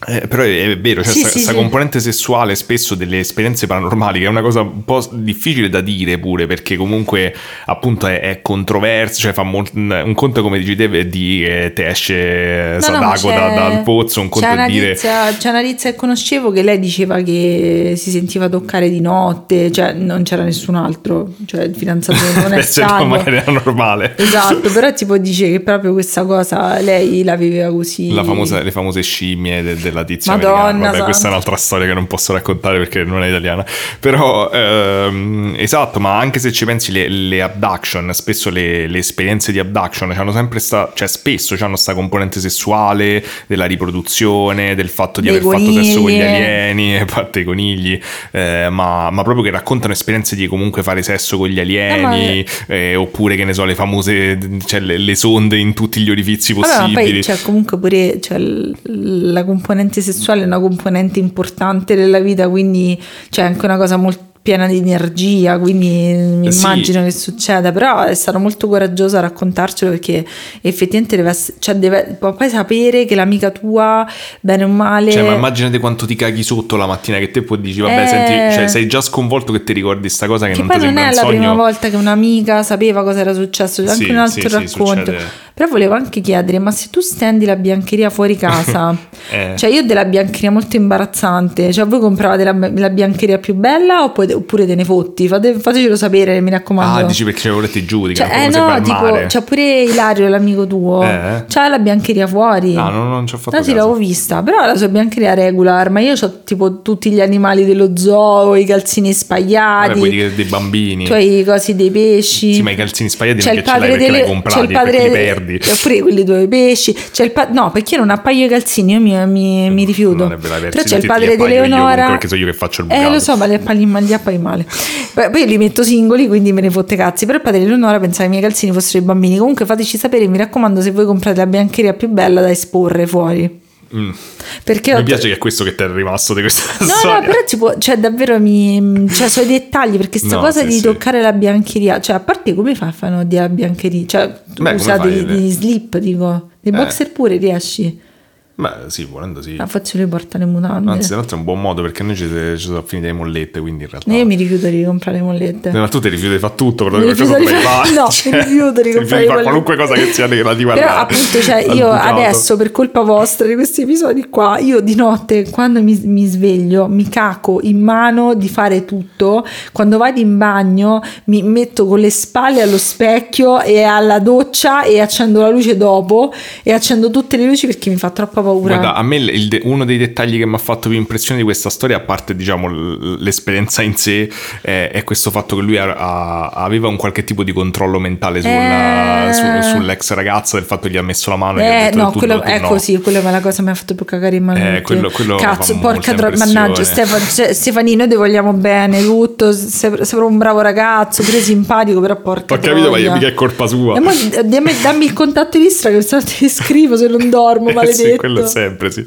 Eh, però è, è vero, cioè Sì, questa sì, sì. componente sessuale spesso delle esperienze paranormali, che è una cosa un po' difficile da dire pure, perché comunque appunto è, è controverso, cioè fa mol- un conto come dici te è di che te esce No, no, Sadako da- c'è- dal pozzo, un conto è dire... tizia- c'è una tizia che conoscevo che lei diceva che si sentiva toccare di notte, cioè non c'era nessun altro, cioè il fidanzato non è Beh, se no stato. magari era normale. Esatto, però tipo dice che proprio questa cosa lei la viveva così. La famosa- le famose scimmie de- della tizia Madonna americana. Vabbè, questa è un'altra storia che non posso raccontare perché non è italiana. Però, ehm, esatto, ma anche se ci pensi, le, le abduction, spesso le, le esperienze di abduction hanno sempre sta, cioè spesso hanno sta componente sessuale, della riproduzione, del fatto di Dei aver fatto sesso con gli conigli. alieni, a parte i conigli, eh, ma, ma proprio che raccontano esperienze di comunque fare sesso con gli alieni, eh, oppure che ne so, le famose, cioè le, le sonde in tutti gli orifizi Vabbè, ma possibili. poi cioè, comunque pure cioè, la componente sessuale è una componente importante della vita, quindi c'è anche una cosa molto piena di energia, quindi mi Eh sì. immagino che succeda, però è stato molto coraggioso a raccontarcelo perché effettivamente deve, ess- cioè, deve poi sapere che l'amica tua, bene o male... Cioè, ma immaginate quanto ti caghi sotto la mattina che te poi dici, vabbè, Eh. senti, cioè, sei già sconvolto che ti ricordi sta cosa che, Che non ti non sembra è un la sogno. prima volta che un'amica sapeva cosa era successo, c'è Sì, anche un altro sì, sì, racconto. succede. Però volevo anche chiedere, ma se tu stendi la biancheria fuori casa, Eh. cioè io ho della biancheria molto imbarazzante, cioè voi compravate la, la biancheria più bella oppure, oppure te ne fotti? Fate- fatecelo sapere, mi raccomando. Ah, dici perché ce volete giudica, Cioè, eh no, tipo, mare. c'ha pure Ilario, l'amico tuo, Eh? c'ha la biancheria fuori. Ah, no, non ci ho fatto No, caso. l'avevo vista, però la sua biancheria regular, ma io ho tipo tutti gli animali dello zoo, i calzini Vabbè, spagliati, puoi dire dei bambini. hai i cosi dei pesci. Sì, ma i calzini spagliati C'è non il padre delle c'è il padre li perdi. oppure quelli due pesci. C'è il pa- no, perché io non appaio i calzini, io mi, mi- mi rifiuto. Però c'è il padre di appaio Eleonora. perché so io che faccio il Eh, bucato. lo so, ma li appagli, ma li appaio male. Beh, Poi io li metto singoli, quindi me ne fotte cazzi. Però il padre di Eleonora pensava che i miei calzini fossero i bambini. Comunque fateci sapere, mi raccomando, se voi comprate la biancheria più bella da esporre fuori. Mm. Perché Mi ho- piace che è questo che ti è rimasto di questa No, storia. no, però tipo, cioè davvero mi... Cioè, sono i dettagli, perché sta No, cosa sì, di sì. toccare la biancheria, cioè, a parte come fa a fare di la biancheria? Cioè, Beh, fai? di, di slip, dico. Di Eh. boxer pure riesci. Beh, sì, volendo sì. Ah, faccio le porta le mutande. Anzi, tra l'altro è un buon modo perché noi ci, ci sono finite le mollette, quindi in realtà... No, io mi rifiuto di comprare le mollette. Eh, Ma tu ti rifiuti di fare tutto, però Mi rifiuto di fare- fare? no, Cioè, mi rifiuto di comprare fare le qualunque cosa che sia relativa Però alla- appunto, cioè, io adesso per colpa vostra di questi episodi qua, io di notte quando mi, mi sveglio mi caco in mano di fare tutto. Quando vado in bagno mi metto con le spalle allo specchio e alla doccia e accendo la luce dopo e accendo tutte le luci perché mi fa troppa paura. Guarda, a me de- uno dei dettagli che mi ha fatto più impressione di questa storia, a parte diciamo l- l'esperienza in sé, è, è questo fatto che lui ha- ha- aveva un qualche tipo di controllo mentale sulla- Eh. su- sull'ex ragazza, del fatto che gli ha messo la mano e gli ha Eh, detto no, tu quello tu è no. così, quello è la cosa che mi ha fatto più cagare in mano. Eh, quello- quello Cazzo, porca tro- mannaggia. Stefano, cioè, Stefani, noi ti vogliamo bene, tutto, sei, sei proprio un bravo ragazzo, pure simpatico, però porca Ho capito, ma mica è colpa sua. E mo dammi, dammi il contatto di Istra che se no ti scrivo se non dormo, Eh maledetto. sì, quello è sempre, sì.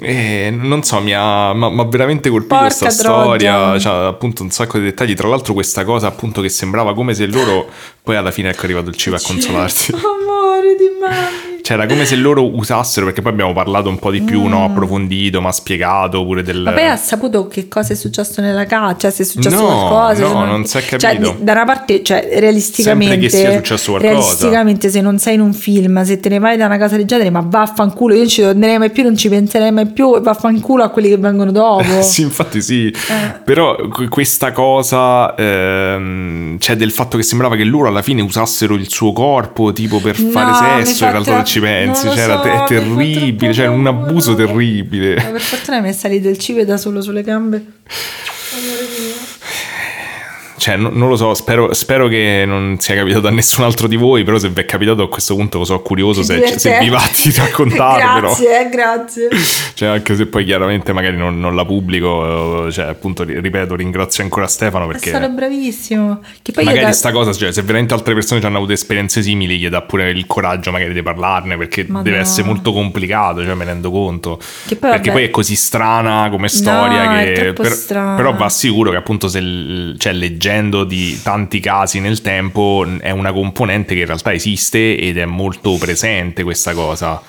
Eh, non so, mi ha, ma, ma veramente colpito Porca questa troia. storia. Cioè, appunto, un sacco di dettagli. Tra l'altro, questa cosa, appunto, che sembrava come se loro. Poi alla fine ecco è arrivato il cibo a consolarti. Amore di mami. Cioè, era come se loro usassero, perché poi abbiamo parlato un po' di più, no? Approfondito, ma spiegato pure del. Mm. Ma poi ha saputo che cosa è successo nella casa? Cioè, se è successo No, qualcosa? no, non si è Cioè, capito. di- da una parte, cioè, realisticamente. Sempre che sia successo qualcosa. Realisticamente, se non sei in un film, se te ne vai da una casa del genere, ma vaffanculo, io non ci tornerei mai più, non ci penserei mai più, e vaffanculo a quelli che vengono dopo. sì, infatti sì. Eh. Però que- questa cosa, ehm, cioè del fatto che sembrava che loro alla fine usassero il suo corpo tipo per No, fare sesso, in realtà non ci pensi, cioè, so, è terribile, cioè un abuso Ma terribile. per fortuna mi è salito il cibo da solo sulle gambe. Cioè, no- non lo so, spero, spero che non sia capitato a nessun altro di voi, però se vi è capitato a questo punto sono curioso se, se vi va di raccontarmelo. Grazie, eh, grazie. Cioè, anche se poi chiaramente magari non, non la pubblico, eh, cioè, appunto, ri- ripeto, ringrazio ancora Stefano È perché... stato bravissimo. Che poi Magari da- sta cosa, cioè, se veramente altre persone ci hanno avuto esperienze simili, gli dà pure il coraggio magari di parlarne, perché Ma deve no. essere molto complicato, cioè me ne rendo conto. Che poi, perché vabbè- poi è così strana come storia è che... per- strana. Però va sicuro che appunto se, cioè, leggendo di tanti casi nel tempo è una componente che in realtà esiste ed è molto presente questa cosa.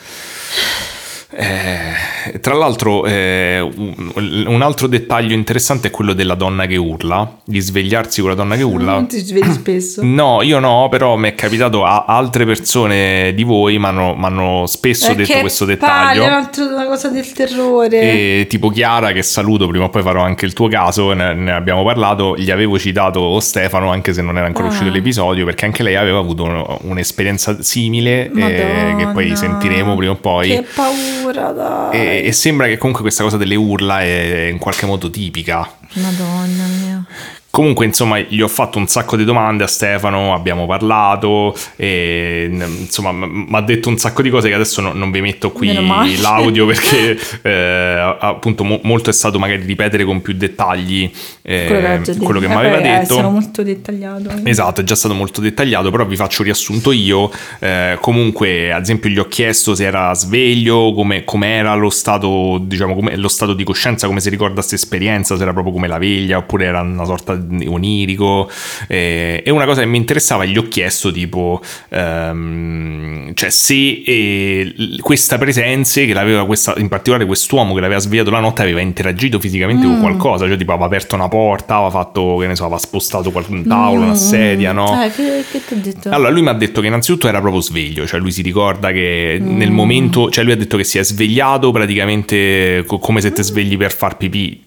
Eh, tra l'altro, eh, un, un altro dettaglio interessante è quello della donna che urla, di svegliarsi con la donna che urla. Non ti svegli spesso. No, io no, però mi è capitato a altre persone di voi mi hanno spesso Eh, detto questo palle, dettaglio. è un'altra- una cosa del terrore. E tipo Chiara, che saluto, prima o poi farò anche il tuo caso, ne, ne abbiamo parlato, gli avevo citato Stefano, anche se non era ancora Ah. uscito l'episodio, perché anche lei aveva avuto un- un'esperienza simile, eh, che poi sentiremo prima o poi. Che paura. Paura, dai. E, e sembra che comunque questa cosa delle urla è in qualche modo tipica. Madonna mia. Comunque, insomma, gli ho fatto un sacco di domande a Stefano, abbiamo parlato, e insomma, mi ha detto un sacco di cose che adesso no, non vi metto qui l'audio perché eh, appunto mo- molto è stato magari ripetere con più dettagli eh, Quello che, detto. quello mi Eh, aveva beh, eh, detto. sono molto dettagliato. Esatto, è già stato molto dettagliato, però vi faccio un riassunto io. Eh, comunque, ad esempio, gli ho chiesto se era sveglio, come era lo stato, diciamo, come, lo stato di coscienza, come si ricorda questa esperienza, se era proprio come la veglia oppure era una sorta di onirico. Eh, e una cosa che mi interessava, gli ho chiesto tipo, ehm, cioè se eh, questa presenza, che l'aveva questa, in particolare quest'uomo che l'aveva svegliato la notte, aveva interagito fisicamente con qualcosa, cioè tipo aveva aperto una porta, aveva fatto, che ne so, aveva spostato un tavolo, una sedia, no? Eh, che, che ti ho detto? Allora lui mi ha detto che innanzitutto era proprio sveglio, cioè lui si ricorda che nel momento, cioè lui ha detto che si è svegliato praticamente co- come se ti svegli per far pipì.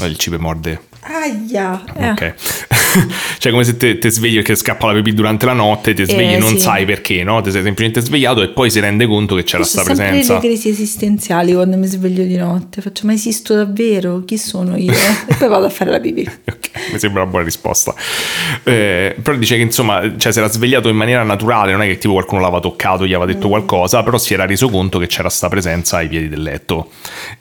Eh, Il cibo morde. Aia. Eh. Ok. cioè come se te, te svegli perché scappa la pipì durante la notte, ti svegli e Eh, non sì. sai perché, no? Ti sei semplicemente svegliato e poi si rende conto che c'era Sono sta sempre presenza. le crisi esistenziali quando mi sveglio di notte. Faccio, ma esisto davvero? Chi sono io? e poi vado a fare la pipì. Ok, mi sembra una buona risposta. Eh, però dice che insomma, cioè, si era svegliato in maniera naturale, non è che tipo qualcuno l'aveva toccato, gli aveva detto qualcosa, però si era reso conto che c'era sta presenza ai piedi del letto.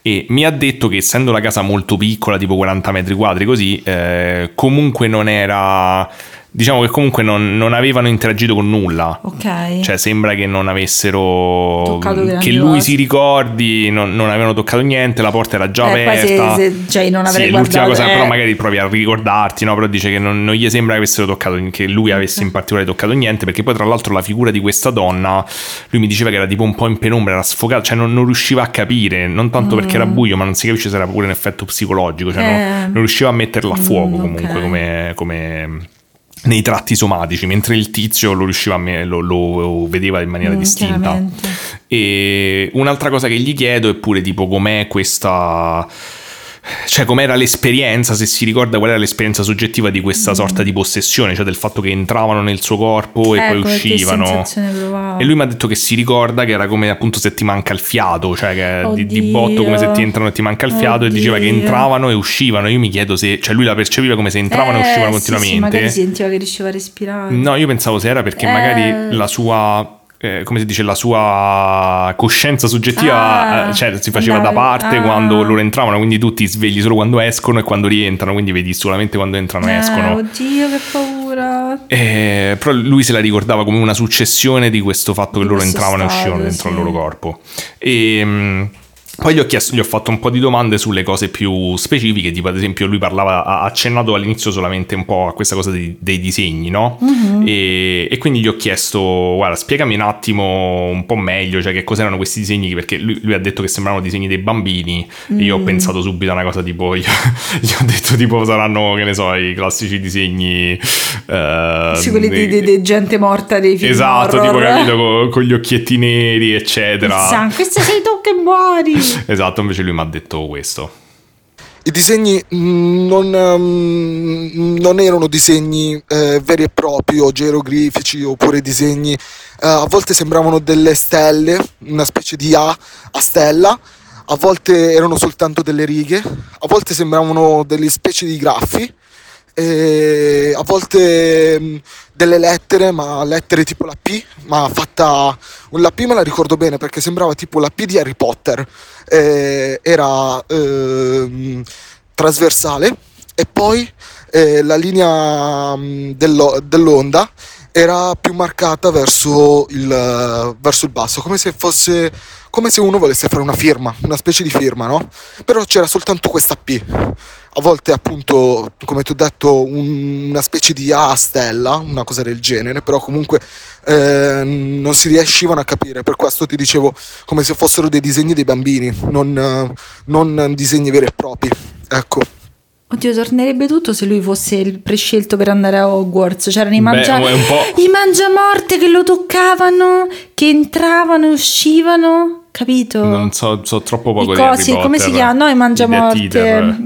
E mi ha detto che essendo la casa molto piccola, tipo 40 metri quadri così, eh, comunque non era... Diciamo che comunque non, non avevano interagito con nulla. Ok. Cioè, sembra che non avessero. Toccato che lui cose. si ricordi, non, non avevano toccato niente, la porta era già Eh, poi se- aperta. se- cioè, non avrei Sì, l'ultima guardato, cosa, eh. però magari provi a ricordarti, no? Però dice che non, non gli sembra che avessero toccato, che lui avesse in particolare toccato niente, perché poi tra l'altro la figura di questa donna, lui mi diceva che era tipo un po' in penombra, era sfogato, cioè non, non riusciva a capire, non tanto perché era buio, ma non si capisce se era pure un effetto psicologico, cioè non- Mm. Eh. non, riusciva a metterla a fuoco Mm, comunque, ok. come... come nei tratti somatici, mentre il tizio lo riusciva a me- lo, lo vedeva in maniera Mm, distinta. E un'altra cosa che gli chiedo è pure tipo com'è questa. Cioè, com'era l'esperienza, se si ricorda qual era l'esperienza soggettiva di questa sorta di possessione, cioè del fatto che entravano nel suo corpo e Mm. Ecco, poi uscivano. E lui mi ha detto che si ricorda che era come appunto se ti manca il fiato, cioè che di, di Oddio. botto come se ti entrano e ti manca il fiato, e diceva che Oddio. entravano e uscivano. Io mi chiedo se, cioè lui la percepiva come se entravano e Eh, uscivano sì, Sì, continuamente. magari si sentiva che riusciva a respirare. No, io pensavo se era perché Eh. magari la sua. Eh, come si dice, la sua coscienza soggettiva Ah, eh, cioè, si faceva da andava- parte ah. quando loro entravano, quindi tu ti svegli solo quando escono e quando rientrano, quindi vedi solamente quando entrano e Eh, escono. oddio, che paura. Eh, però lui se la ricordava come una successione di questo fatto che loro entravano e uscivano dentro sì. il loro corpo. E mm, poi gli ho, chiesto, gli ho fatto un po' di domande sulle cose più specifiche, tipo ad esempio lui parlava, ha accennato all'inizio solamente un po' a questa cosa dei, dei disegni, no? Mhm. e, e quindi gli ho chiesto, guarda, spiegami un attimo un po' meglio, cioè che cos'erano questi disegni, perché lui, lui ha detto che sembravano disegni dei bambini, e Mm. io ho pensato subito a una cosa tipo, io- gli ho detto tipo saranno, che ne so, i classici disegni... eh, Sì, quelli di, di- di gente morta dei film Esatto, horror. tipo capito con, con gli occhietti neri, eccetera. Sa, questo sei tu che muori. Esatto, invece lui mi ha detto questo. I disegni non, ehm, non erano disegni eh, veri e propri o geroglifici oppure disegni, eh, a volte sembravano delle stelle, una specie di A a stella, a volte erano soltanto delle righe, a volte sembravano delle specie di graffi, a volte mh, delle lettere, ma lettere tipo la P, ma fatta... La P me la ricordo bene perché sembrava tipo la P di Harry Potter, Eh, era ehm, trasversale. E poi eh, la linea mh, dello- dell'onda era più marcata verso il, verso il basso, come se fosse come se uno volesse fare una firma, una specie di firma, no? Però c'era soltanto questa P. A volte, appunto, come ti ho detto, un- una specie di A a stella, una cosa del genere, però comunque eh, non si riuscivano a capire. Per questo ti dicevo come se fossero dei disegni dei bambini, non, non disegni veri e propri. Ecco. Oddio, tornerebbe tutto se lui fosse il prescelto per andare a Hogwarts. C'erano i, Beh, mangia... i mangiamorte che lo toccavano, che entravano e uscivano. Capito? Non so, so troppo poco I di Harry cosi, come Potter. si chiamano? No, i I mangiamorte.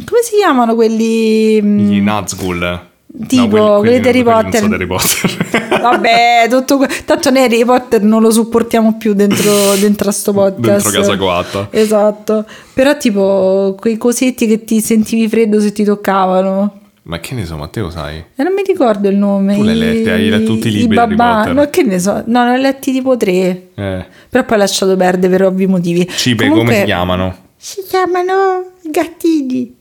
Come si chiamano quelli? Gli mm, Nazgul. Tipo, No, quelli di Harry Potter. so di Harry Potter. Vabbè, tutto que- tanto noi Harry Potter non lo supportiamo più dentro, dentro a sto podcast. Dentro casa coatta. Esatto. Però tipo quei cosetti che ti sentivi freddo se ti toccavano. Ma che ne so, Matteo, sai? E non mi ricordo il nome. Tu l'hai letti, hai letto tutti i libri di Harry? No, che ne so. No, ne ho letti tipo tre. Eh. Però poi ho lasciato perdere per ovvi motivi. Cibe, Comunque- come si chiamano? Si chiamano gattini.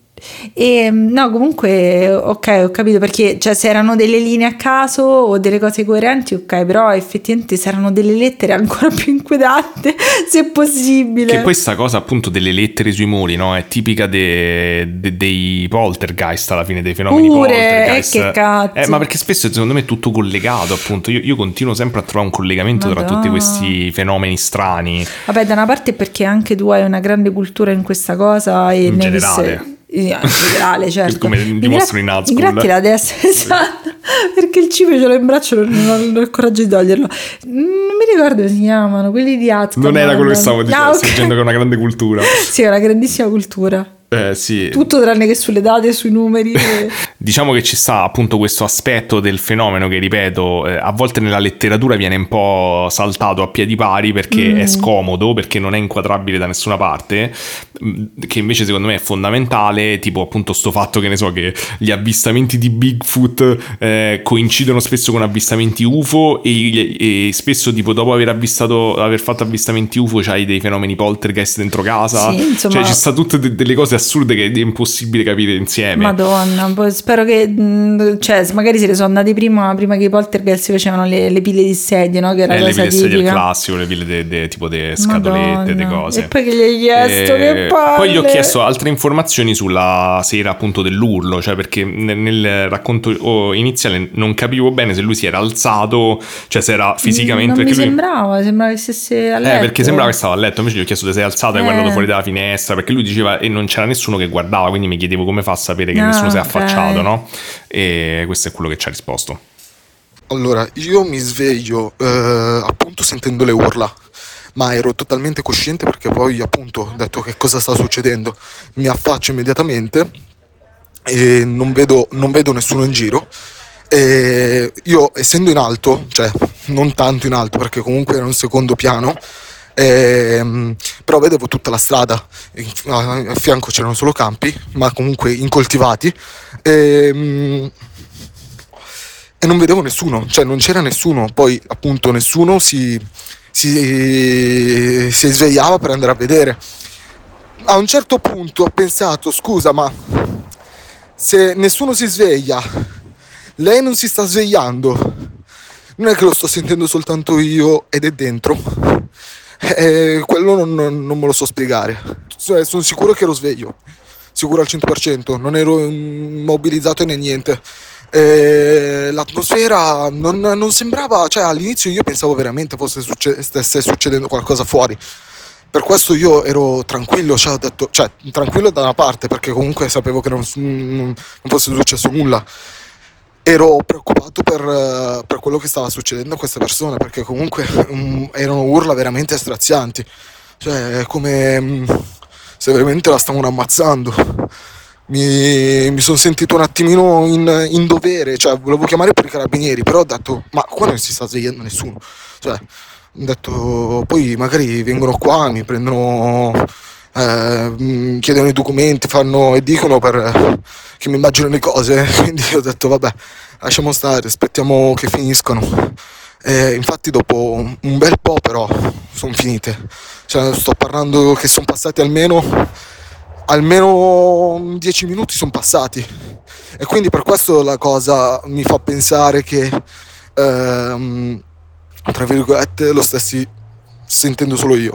E, no, comunque, ok, ho capito perché, cioè, se erano delle linee a caso o delle cose coerenti, ok, però effettivamente se erano delle lettere ancora più inquietanti, se possibile. Che questa cosa appunto delle lettere sui muri, no? È tipica de- de- dei poltergeist alla fine, dei fenomeni Pure, poltergeist. eh, che cazzo. Eh, ma perché spesso secondo me è tutto collegato, appunto. Io, io continuo sempre a trovare un collegamento tra Madonna. tutti questi fenomeni strani. Vabbè, da una parte perché anche tu hai una grande cultura in questa cosa e In generale. viste- in generale, certo. Come Mi dimostro in. Mi gratti la testa, esatto. Perché il cibo ce l'ho in braccio e non ho, non ho il coraggio di toglierlo. Non mi ricordo come si chiamano, quelli di Azkaban. Non era quello che stavo dicendo, Ah, ok. sto dicendo che è una grande cultura. Sì, è una grandissima cultura. Eh sì. Tutto tranne che sulle date sui numeri. e- Diciamo che ci sta appunto questo aspetto del fenomeno che, ripeto, eh, a volte nella letteratura viene un po' saltato a piedi pari perché è scomodo, perché non è inquadrabile da nessuna parte, mh, che invece secondo me è fondamentale, tipo appunto sto fatto che ne so che gli avvistamenti di Bigfoot eh, coincidono spesso con avvistamenti UFO e, e spesso tipo dopo aver avvistato, aver fatto avvistamenti UFO c'hai dei fenomeni poltergeist dentro casa, Sì, insomma- cioè ci sta tutte de- delle cose assurde che è impossibile capire insieme. Madonna, spero che, mh, cioè, magari se ne sono andati prima, prima che i poltergeist si facevano le, le pile di sedie, no? Che era Eh, le pile serie tipica. classico, le pile de- de- tipo de scatolette, de Madonna. cose. E poi che gli hai chiesto, Eh, che palle. Poi gli ho chiesto altre informazioni sulla sera appunto dell'urlo, cioè perché nel, nel racconto iniziale non capivo bene se lui si era alzato, cioè se era fisicamente... Non mi lui- sembrava, sembrava che stesse a Eh, letto. perché sembrava che stava a letto, invece gli ho chiesto se sei alzato e hai Eh. guardato fuori dalla finestra, perché lui diceva e non c'era nessuno che guardava, quindi mi chiedevo come fa a sapere che Ah, nessuno si è affacciato, no? E questo è quello che ci ha risposto. Allora, io mi sveglio eh, appunto sentendo le urla, ma ero totalmente cosciente perché poi appunto ho detto che cosa sta succedendo. Mi affaccio immediatamente e non vedo, non vedo nessuno in giro. E io essendo in alto, cioè non tanto in alto perché comunque era un secondo piano, ehm, però vedevo tutta la strada, a fianco c'erano solo campi, ma comunque incoltivati. Ehm, e non vedevo nessuno, cioè non c'era nessuno, poi appunto nessuno si, si, si svegliava per andare a vedere. A un certo punto ho pensato, scusa ma se nessuno si sveglia, lei non si sta svegliando, non è che lo sto sentendo soltanto io ed è dentro, Eh, quello non, non- non me lo so spiegare, Cioè, sono sicuro che ero sveglio, sicuro al 100%, non ero immobilizzato né niente. Eh, l'atmosfera non, non sembrava, cioè all'inizio io pensavo veramente fosse succe- stesse succedendo qualcosa fuori. Per questo io ero tranquillo, cioè, detto, cioè, tranquillo da una parte perché comunque sapevo che non- non fosse successo nulla. Ero preoccupato per, eh, per quello che stava succedendo a queste persone perché comunque mm, erano urla veramente strazianti. Cioè, come mm, se veramente la stavano ammazzando mi, mi sono sentito un attimino in, in dovere, cioè volevo chiamare per i carabinieri, però ho detto, ma qua non si sta svegliando nessuno. Cioè, ho detto, poi magari vengono qua, mi prendono, eh, mi chiedono i documenti, fanno e dicono per, che mi immagino le cose, quindi ho detto, vabbè, lasciamo stare, aspettiamo che finiscono. E infatti dopo un bel po' però sono finite, cioè, sto parlando che sono passati almeno almeno 10 minuti sono passati. E quindi per questo la cosa mi fa pensare che ehm, tra virgolette lo stessi sentendo solo io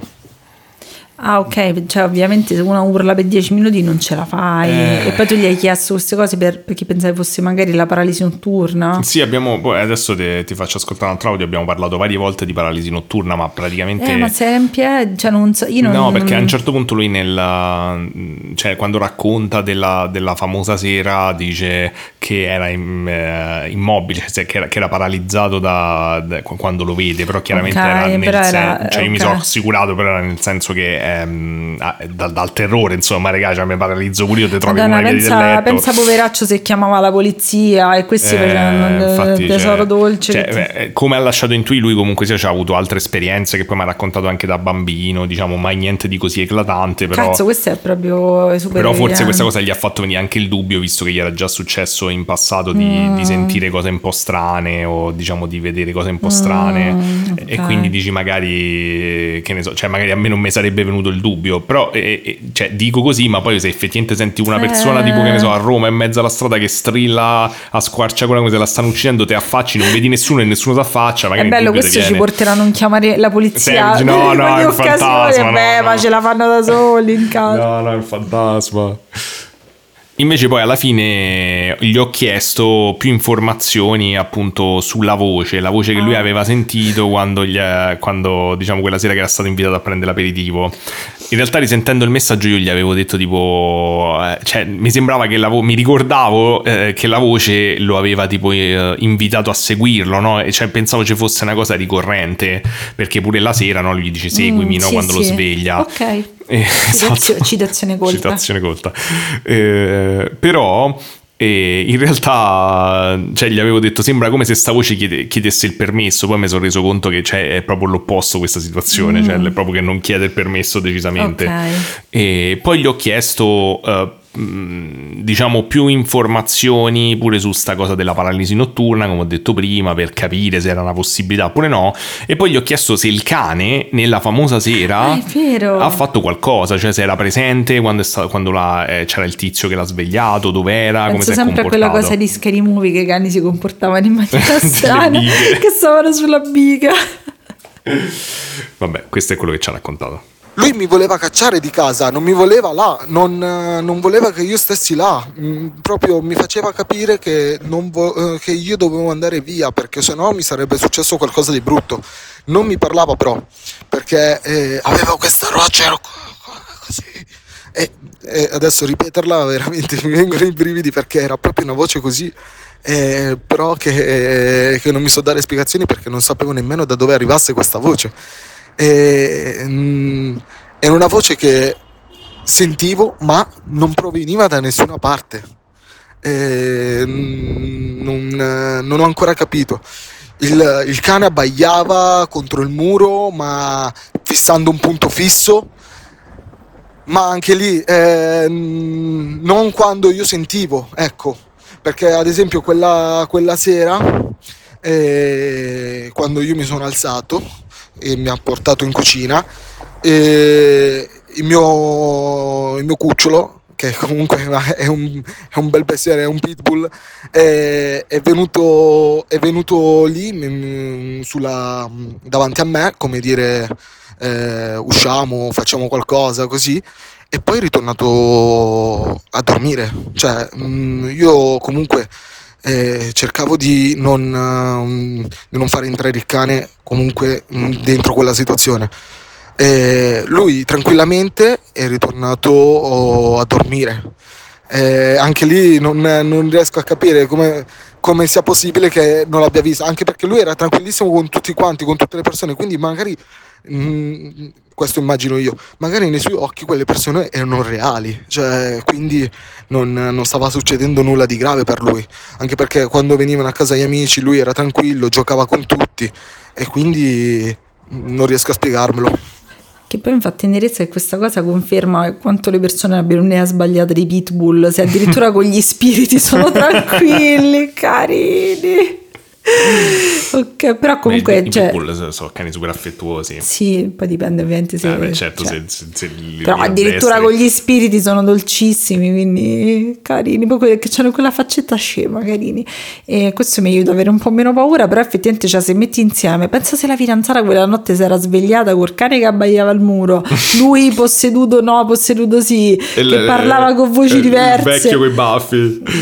Ah, ok, cioè ovviamente se uno urla per 10 minuti non ce la fai. Eh. E poi tu gli hai chiesto queste cose per- perché pensavi fosse magari la paralisi notturna. Sì, abbiamo. Poi adesso te- ti faccio ascoltare un altro audio. Abbiamo parlato varie volte di paralisi notturna, ma praticamente. Eh, ma se era in piedi, cioè non so, io non... No, perché a un certo punto lui nel cioè quando racconta della, della famosa sera dice che era in- eh, immobile, cioè che era, che era paralizzato da, da- quando lo vede, però chiaramente Ok, era nel però sen- cioè io mi sono assicurato, però era nel senso che ehm, ah, dal, dal terrore, insomma, raga, cioè, mi paralizzo pure io, ti trovi Madonna, in una via del pensa, letto. pensa poveraccio se chiamava la polizia e questi Eh, facevano il tesoro cioè, dolce. cioè, che ti- eh, come ha lasciato intuire lui comunque sia c'ha avuto altre esperienze che poi mi ha raccontato anche da bambino diciamo mai niente di così eclatante però, Cazzo, questo è proprio super però forse questa cosa gli ha fatto venire anche il dubbio visto che gli era già successo in passato di, Mm. di sentire cose un po' strane o diciamo di vedere cose un po' strane e Mm, ok. quindi dici magari che ne so cioè magari a me non mi sarebbe venuto il dubbio però eh, eh, cioè, dico così ma poi se effettivamente senti una persona Eh. tipo che ne so a Roma in mezzo alla strada che strilla a squarciagola come se la stanno uccidendo te affacci non vedi nessuno e nessuno si affaccia È bello, ti questo ci porterà a non chiamare la polizia. Sì, no, no, è un fantasma, no, Beh, no. ma ce la fanno da soli in casa. No, no, è un fantasma. Invece poi alla fine gli ho chiesto più informazioni appunto sulla voce, la voce che lui Ah. aveva sentito quando, gli- quando diciamo quella sera che era stato invitato a prendere l'aperitivo. In realtà risentendo il messaggio io gli avevo detto tipo, eh, cioè mi sembrava che la vo- mi ricordavo eh, che la voce lo aveva tipo eh, invitato a seguirlo, no? E cioè pensavo ci fosse una cosa ricorrente, perché pure la sera no, lui gli dice seguimi Mm, no? sì, quando lo sì. sveglia. Ok. Eh, esatto. citazione colta. Citazione colta. Eh, però eh, in realtà cioè, gli avevo detto sembra come se sta voce chiede- chiedesse il permesso, poi mi sono reso conto che cioè, è proprio l'opposto questa situazione, cioè è proprio che non chiede il permesso decisamente. Mm. Ok. E poi gli ho chiesto mh, diciamo più informazioni pure su sta cosa della paralisi notturna, come ho detto prima, per capire se era una possibilità oppure no. E poi gli ho chiesto se il cane nella famosa sera Ah, ha fatto qualcosa, cioè se era presente quando, è sta- quando la- eh, c'era il tizio che l'ha svegliato, dov'era, come Penso si è sempre a comportato. quella cosa di Scary Movie che i cani si comportavano in maniera strana, che stavano sulla biga. Vabbè, questo è quello che ci ha raccontato. Lui mi voleva cacciare di casa, non mi voleva là, non, eh, non voleva che io stessi là, Mm, proprio mi faceva capire che, vo- eh, che io dovevo andare via perché sennò mi sarebbe successo qualcosa di brutto. Non mi parlava però perché eh, aveva questa roccia, ero co- co- così. E, e adesso ripeterla veramente mi vengono i brividi perché era proprio una voce così. eh, però che, eh, che non mi so dare spiegazioni perché non sapevo nemmeno da dove arrivasse questa voce. E, mm, è una voce che sentivo ma non proveniva da nessuna parte. E, mm, non, non ho ancora capito. Il, il cane abbaiava contro il muro ma fissando un punto fisso. Ma anche lì, eh, non quando io sentivo, ecco, perché ad esempio quella, quella sera, eh, quando io mi sono alzato e mi ha portato in cucina, eh, il, mio, il mio cucciolo, che comunque è un, è un bel bestiame, è un pitbull, è, è venuto, è venuto lì mm, sulla- davanti a me, come dire eh, usciamo, facciamo qualcosa così. E poi è ritornato a dormire. Cioè, mm, io comunque eh, cercavo di non, mm, di non fare entrare il cane comunque mm, dentro quella situazione. E lui tranquillamente è ritornato oh, a dormire. Eh, anche lì non, non riesco a capire come, come sia possibile che non l'abbia vista, anche perché lui era tranquillissimo con tutti quanti, con tutte le persone, quindi magari, mm, questo immagino io, magari nei suoi occhi quelle persone erano reali, cioè, quindi non, non stava succedendo nulla di grave per lui, anche perché quando venivano a casa gli amici lui era tranquillo, giocava con tutti e quindi non riesco a spiegarmelo. Che poi infatti in nierezza che questa cosa conferma quanto le persone abbiano un'idea sbagliata dei pitbull, se addirittura con gli spiriti sono tranquilli, carini. Ok, però comunque... Beh, i cioè, pitbull sono- cani super affettuosi. sì, poi dipende ovviamente se... Eh, beh, certo, cioè, se, se- se li- però addirittura addestri. con gli spiriti sono dolcissimi, quindi carini, poi quelli che hanno quella faccetta scema, carini. E questo mi aiuta ad avere un po' meno paura, però effettivamente cioè, se metti insieme, pensa se la fidanzata quella notte si era svegliata col cane che abbaiava al muro, lui posseduto no, posseduto sì, Il- che parlava con voci il diverse. vecchio coi baffi.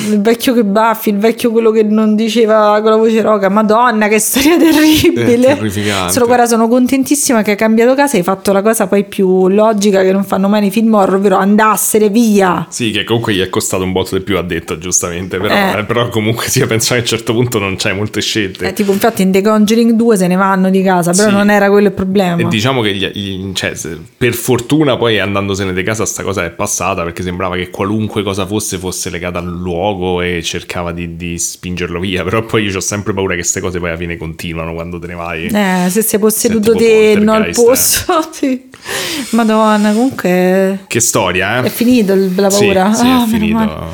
Il vecchio che baffi, il vecchio quello che non diceva con la voce roca droga, madonna che storia terribile. Terrificante. Solo guarda, sono contentissima che hai cambiato casa, hai fatto la cosa poi più logica che non fanno mai nei film horror, ovvero andassene via. Sì, che comunque gli è costato un botto di più, ha detto giustamente, però, Eh. eh, però comunque sì, penso che a un certo punto non c'hai molte scelte. Eh, tipo, infatti in The Conjuring 2 se ne vanno di casa, però Sì. non era quello il problema. E diciamo che gli- gli- cioè, per fortuna poi andandosene di casa sta cosa è passata perché sembrava che qualunque cosa fosse fosse legata al luogo e cercava di, di spingerlo via, però poi io ho sempre paura che queste cose poi alla fine continuano quando te ne vai. Eh, se sei posseduto te, no al poltergeist, posto. sì. Madonna, comunque Che storia, eh? è finito il- la Sì, paura. sì, Ah, è finito.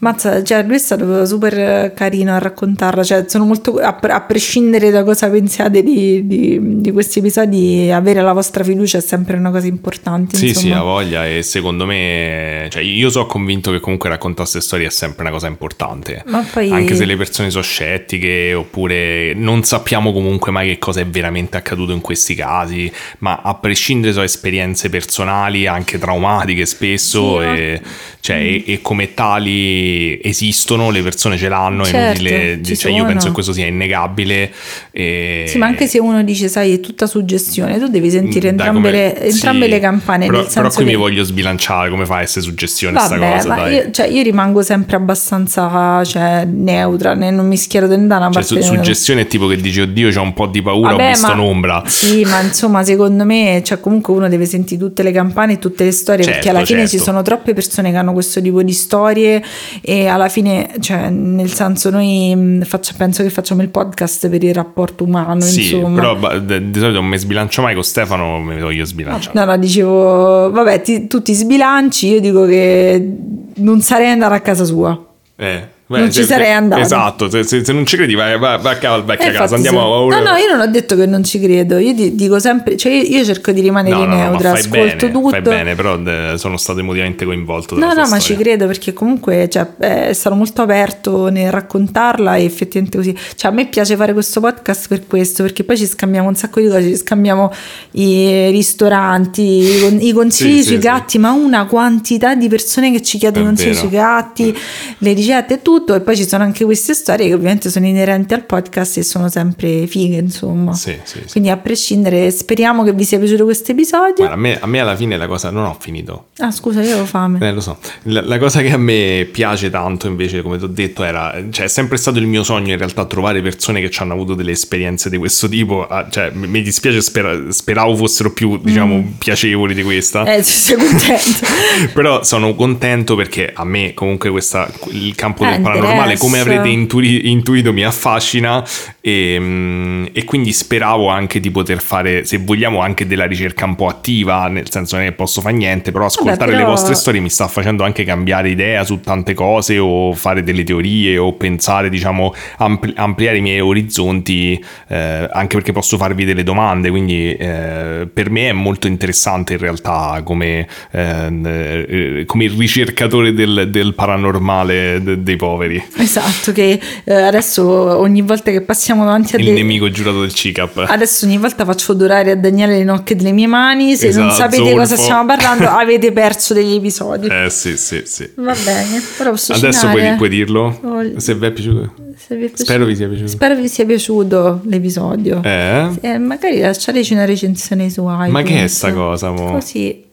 Mazza, cioè, lui è stato super carino a raccontarla. Cioè, sono molto a, a prescindere da cosa pensiate di, di- di questi episodi, avere la vostra fiducia è sempre una cosa importante. Sì, sì, insomma. ha voglia e secondo me, cioè io sono convinto che comunque raccontare queste storie è sempre una cosa importante. Poi- Anche se le persone sono scettiche oppure non sappiamo comunque mai che cosa è veramente accaduto in questi casi, ma a prescindere sono esperienze personali, anche traumatiche spesso Sì, Mm. e, cioè, e- e come tali esistono, le persone ce l'hanno, Certo, inutile- ci cioè, io penso che questo sia innegabile. E... Sì, ma anche se uno dice, sai, è tutta suggestione, tu devi sentire Dai, entrambe, come- le, entrambe sì, le campane. Però, però qui mi che- voglio sbilanciare, come fa a essere suggestione sta Vabbè, cosa? io, cioè, io rimango sempre abbastanza cioè, neutra, né- non mi schiero da una Cioè, parte su- né dall'altra. suggestione è tipo che dici, oddio, c'ho un po' di paura, Vabbè, ho visto ma- un'ombra. Sì, ma insomma, secondo me, cioè, comunque uno deve sentire tutte le campane e tutte le storie, perché Certo, alla fine certo. ci sono troppe persone che hanno questo tipo di storie e alla fine, cioè, nel senso, noi mh, faccia- penso che facciamo il podcast per il rapporto umano, Sì, insomma. però di solito non mi sbilancio mai con Stefano, mi voglio sbilanciare. No, no, dicevo, vabbè, ti- tu ti sbilanci, io dico che non sarei andare a casa sua. Eh, Non ci sarei andato. Esatto, se, se- se non ci credi vai, vai, vai a casa, vai a Eh, casa, andiamo sì. a No, no, io non ho detto che non ci credo, io ti- dico sempre, cioè io, io cerco di rimanere No, no, no, neutra, fai ascolto bene, tutto. fai bene, però de- sono stato emotivamente coinvolto No, no, tua ma ci storia. credo perché comunque cioè, è stato molto aperto nel raccontarla e effettivamente così. Cioè, a me piace fare questo podcast per questo, perché poi ci scambiamo un sacco di cose, ci scambiamo i ristoranti, i, con- i consigli Sì, sui sì, gatti, ma una quantità di persone che ci chiedono È consigli vero. sui gatti, le ricette e tutto, e poi ci sono anche queste storie che ovviamente sono inerenti al podcast e sono sempre fighe, insomma. Sì, sì, sì. Quindi a prescindere, speriamo che vi sia piaciuto questo episodio. A, me, a me alla fine la cosa... Non ho finito. Ah, scusa, io avevo fame. Eh, lo so. La, la cosa che a me piace tanto, invece, come ti ho detto, era. Cioè, è sempre stato il mio sogno in realtà trovare persone che ci hanno avuto delle esperienze di questo tipo. Ah, Cioè, mi mi dispiace, spera- speravo fossero più, diciamo, piacevoli di questa. Mm. Eh, sei contento. Però sono contento perché a me comunque questa, il campo Eh, del paranormale, come avrete intui- intuito, mi affascina e, mm, e quindi speravo anche di poter fare, se vogliamo, anche della ricerca un po' attiva, nel senso non che posso fare niente, però ascoltare però- le vostre storie mi sta facendo anche cambiare idea su tante cose o fare delle teorie o pensare, diciamo, ampli- ampliare i miei orizzonti, eh, anche perché posso farvi delle domande, quindi eh, per me è molto interessante in realtà come, ehm, eh, come il ricercatore del, del paranormale de- dei poveri, Esatto, che eh, adesso ogni volta che passiamo davanti a il dei- nemico giurato del CICAP. Adesso ogni volta faccio odorare a Daniele le nocche delle mie mani. Se non Esatto, sapete cosa zolfo. stiamo parlando, avete perso degli episodi. Eh sì, sì, sì. Va bene, però posso Adesso puoi, puoi dirlo? Voglio- Se vi è piaciuto. Vi è piaciuto- Spero vi sia piaciuto. Spero vi sia piaciuto l'episodio. Eh? Eh, magari lasciateci una recensione su iTunes. Ma che è sta cosa, mo? Così.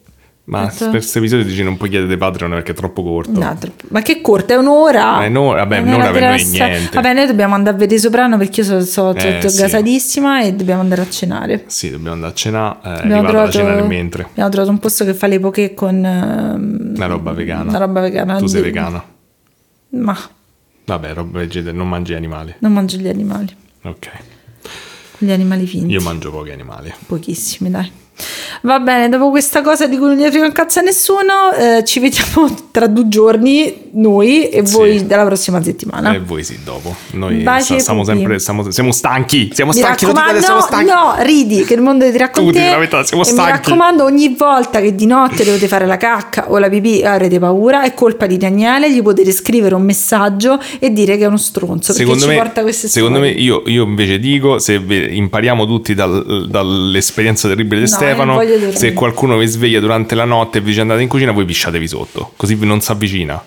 Ma Detto- per questo episodio dici non puoi chiedere Patreon perché è troppo corto. No, troppo- Ma che corta, è un'ora. Eh, no, vabbè, È un'ora per noi è niente. Vabbè, noi dobbiamo andare a vedere Soprano perché io sono, sono, Eh, sì. gasatissima e dobbiamo andare a cenare. Sì, dobbiamo andare a cenare. Eh, Abbiamo trovato, cenare mentre. abbiamo trovato un posto che fa le poche con ehm, Una roba vegana. Una roba vegana. Tu sei Di- vegano. Ma Vabbè, roba vegetale, non mangi animali. non mangio gli animali. Ok. Gli animali finti. Io mangio pochi animali. Pochissimi, dai. Va bene, dopo questa cosa di cui non gli frega un cazzo a nessuno, eh, ci vediamo tra due giorni, noi e Sì. voi della prossima settimana. E voi sì, dopo. Noi Baci stiamo sempre. Stiamo, siamo stanchi. Siamo Mi stanchi. dico adesso, siamo raccomando, stanchi. no, ridi che il mondo ti racconta. Tu, la verità, siamo e mi stanchi. raccomando, ogni volta che di notte dovete fare la cacca o la pipì avrete paura, è colpa di Daniele. Gli potete scrivere un messaggio e dire che è uno stronzo. Secondo me, ci porta queste secondo me io, io invece dico: se impariamo tutti dal- dall'esperienza terribile di No, Stefano, dormire. se qualcuno vi sveglia durante la notte e vi ci andate in cucina, voi pisciatevi sotto, così non si avvicina.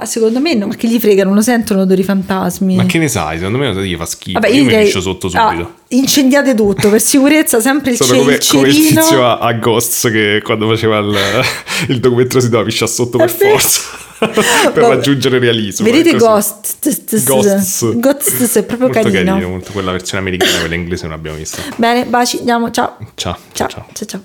Ah, secondo me no, ma che gli fregano, non sentono odori fantasmi. Ma che ne sai? Secondo me gli fa schifo. Vabbè, io, mi direi- liscio sotto ah, subito. incendiate tutto, per sicurezza sempre il, Sono ce- come, il come il tizio a, a Ghosts che quando faceva il, il documentario si doveva pisciare sotto per vero. forza per Vabbè. raggiungere il realismo. Vedete. Ghost? Ghosts. Ghosts è proprio Molto carino. molto- quella versione americana, quella inglese non abbiamo vista. Bene, baci, andiamo, ciao. Ciao, Ciao, ciao. ciao, ciao.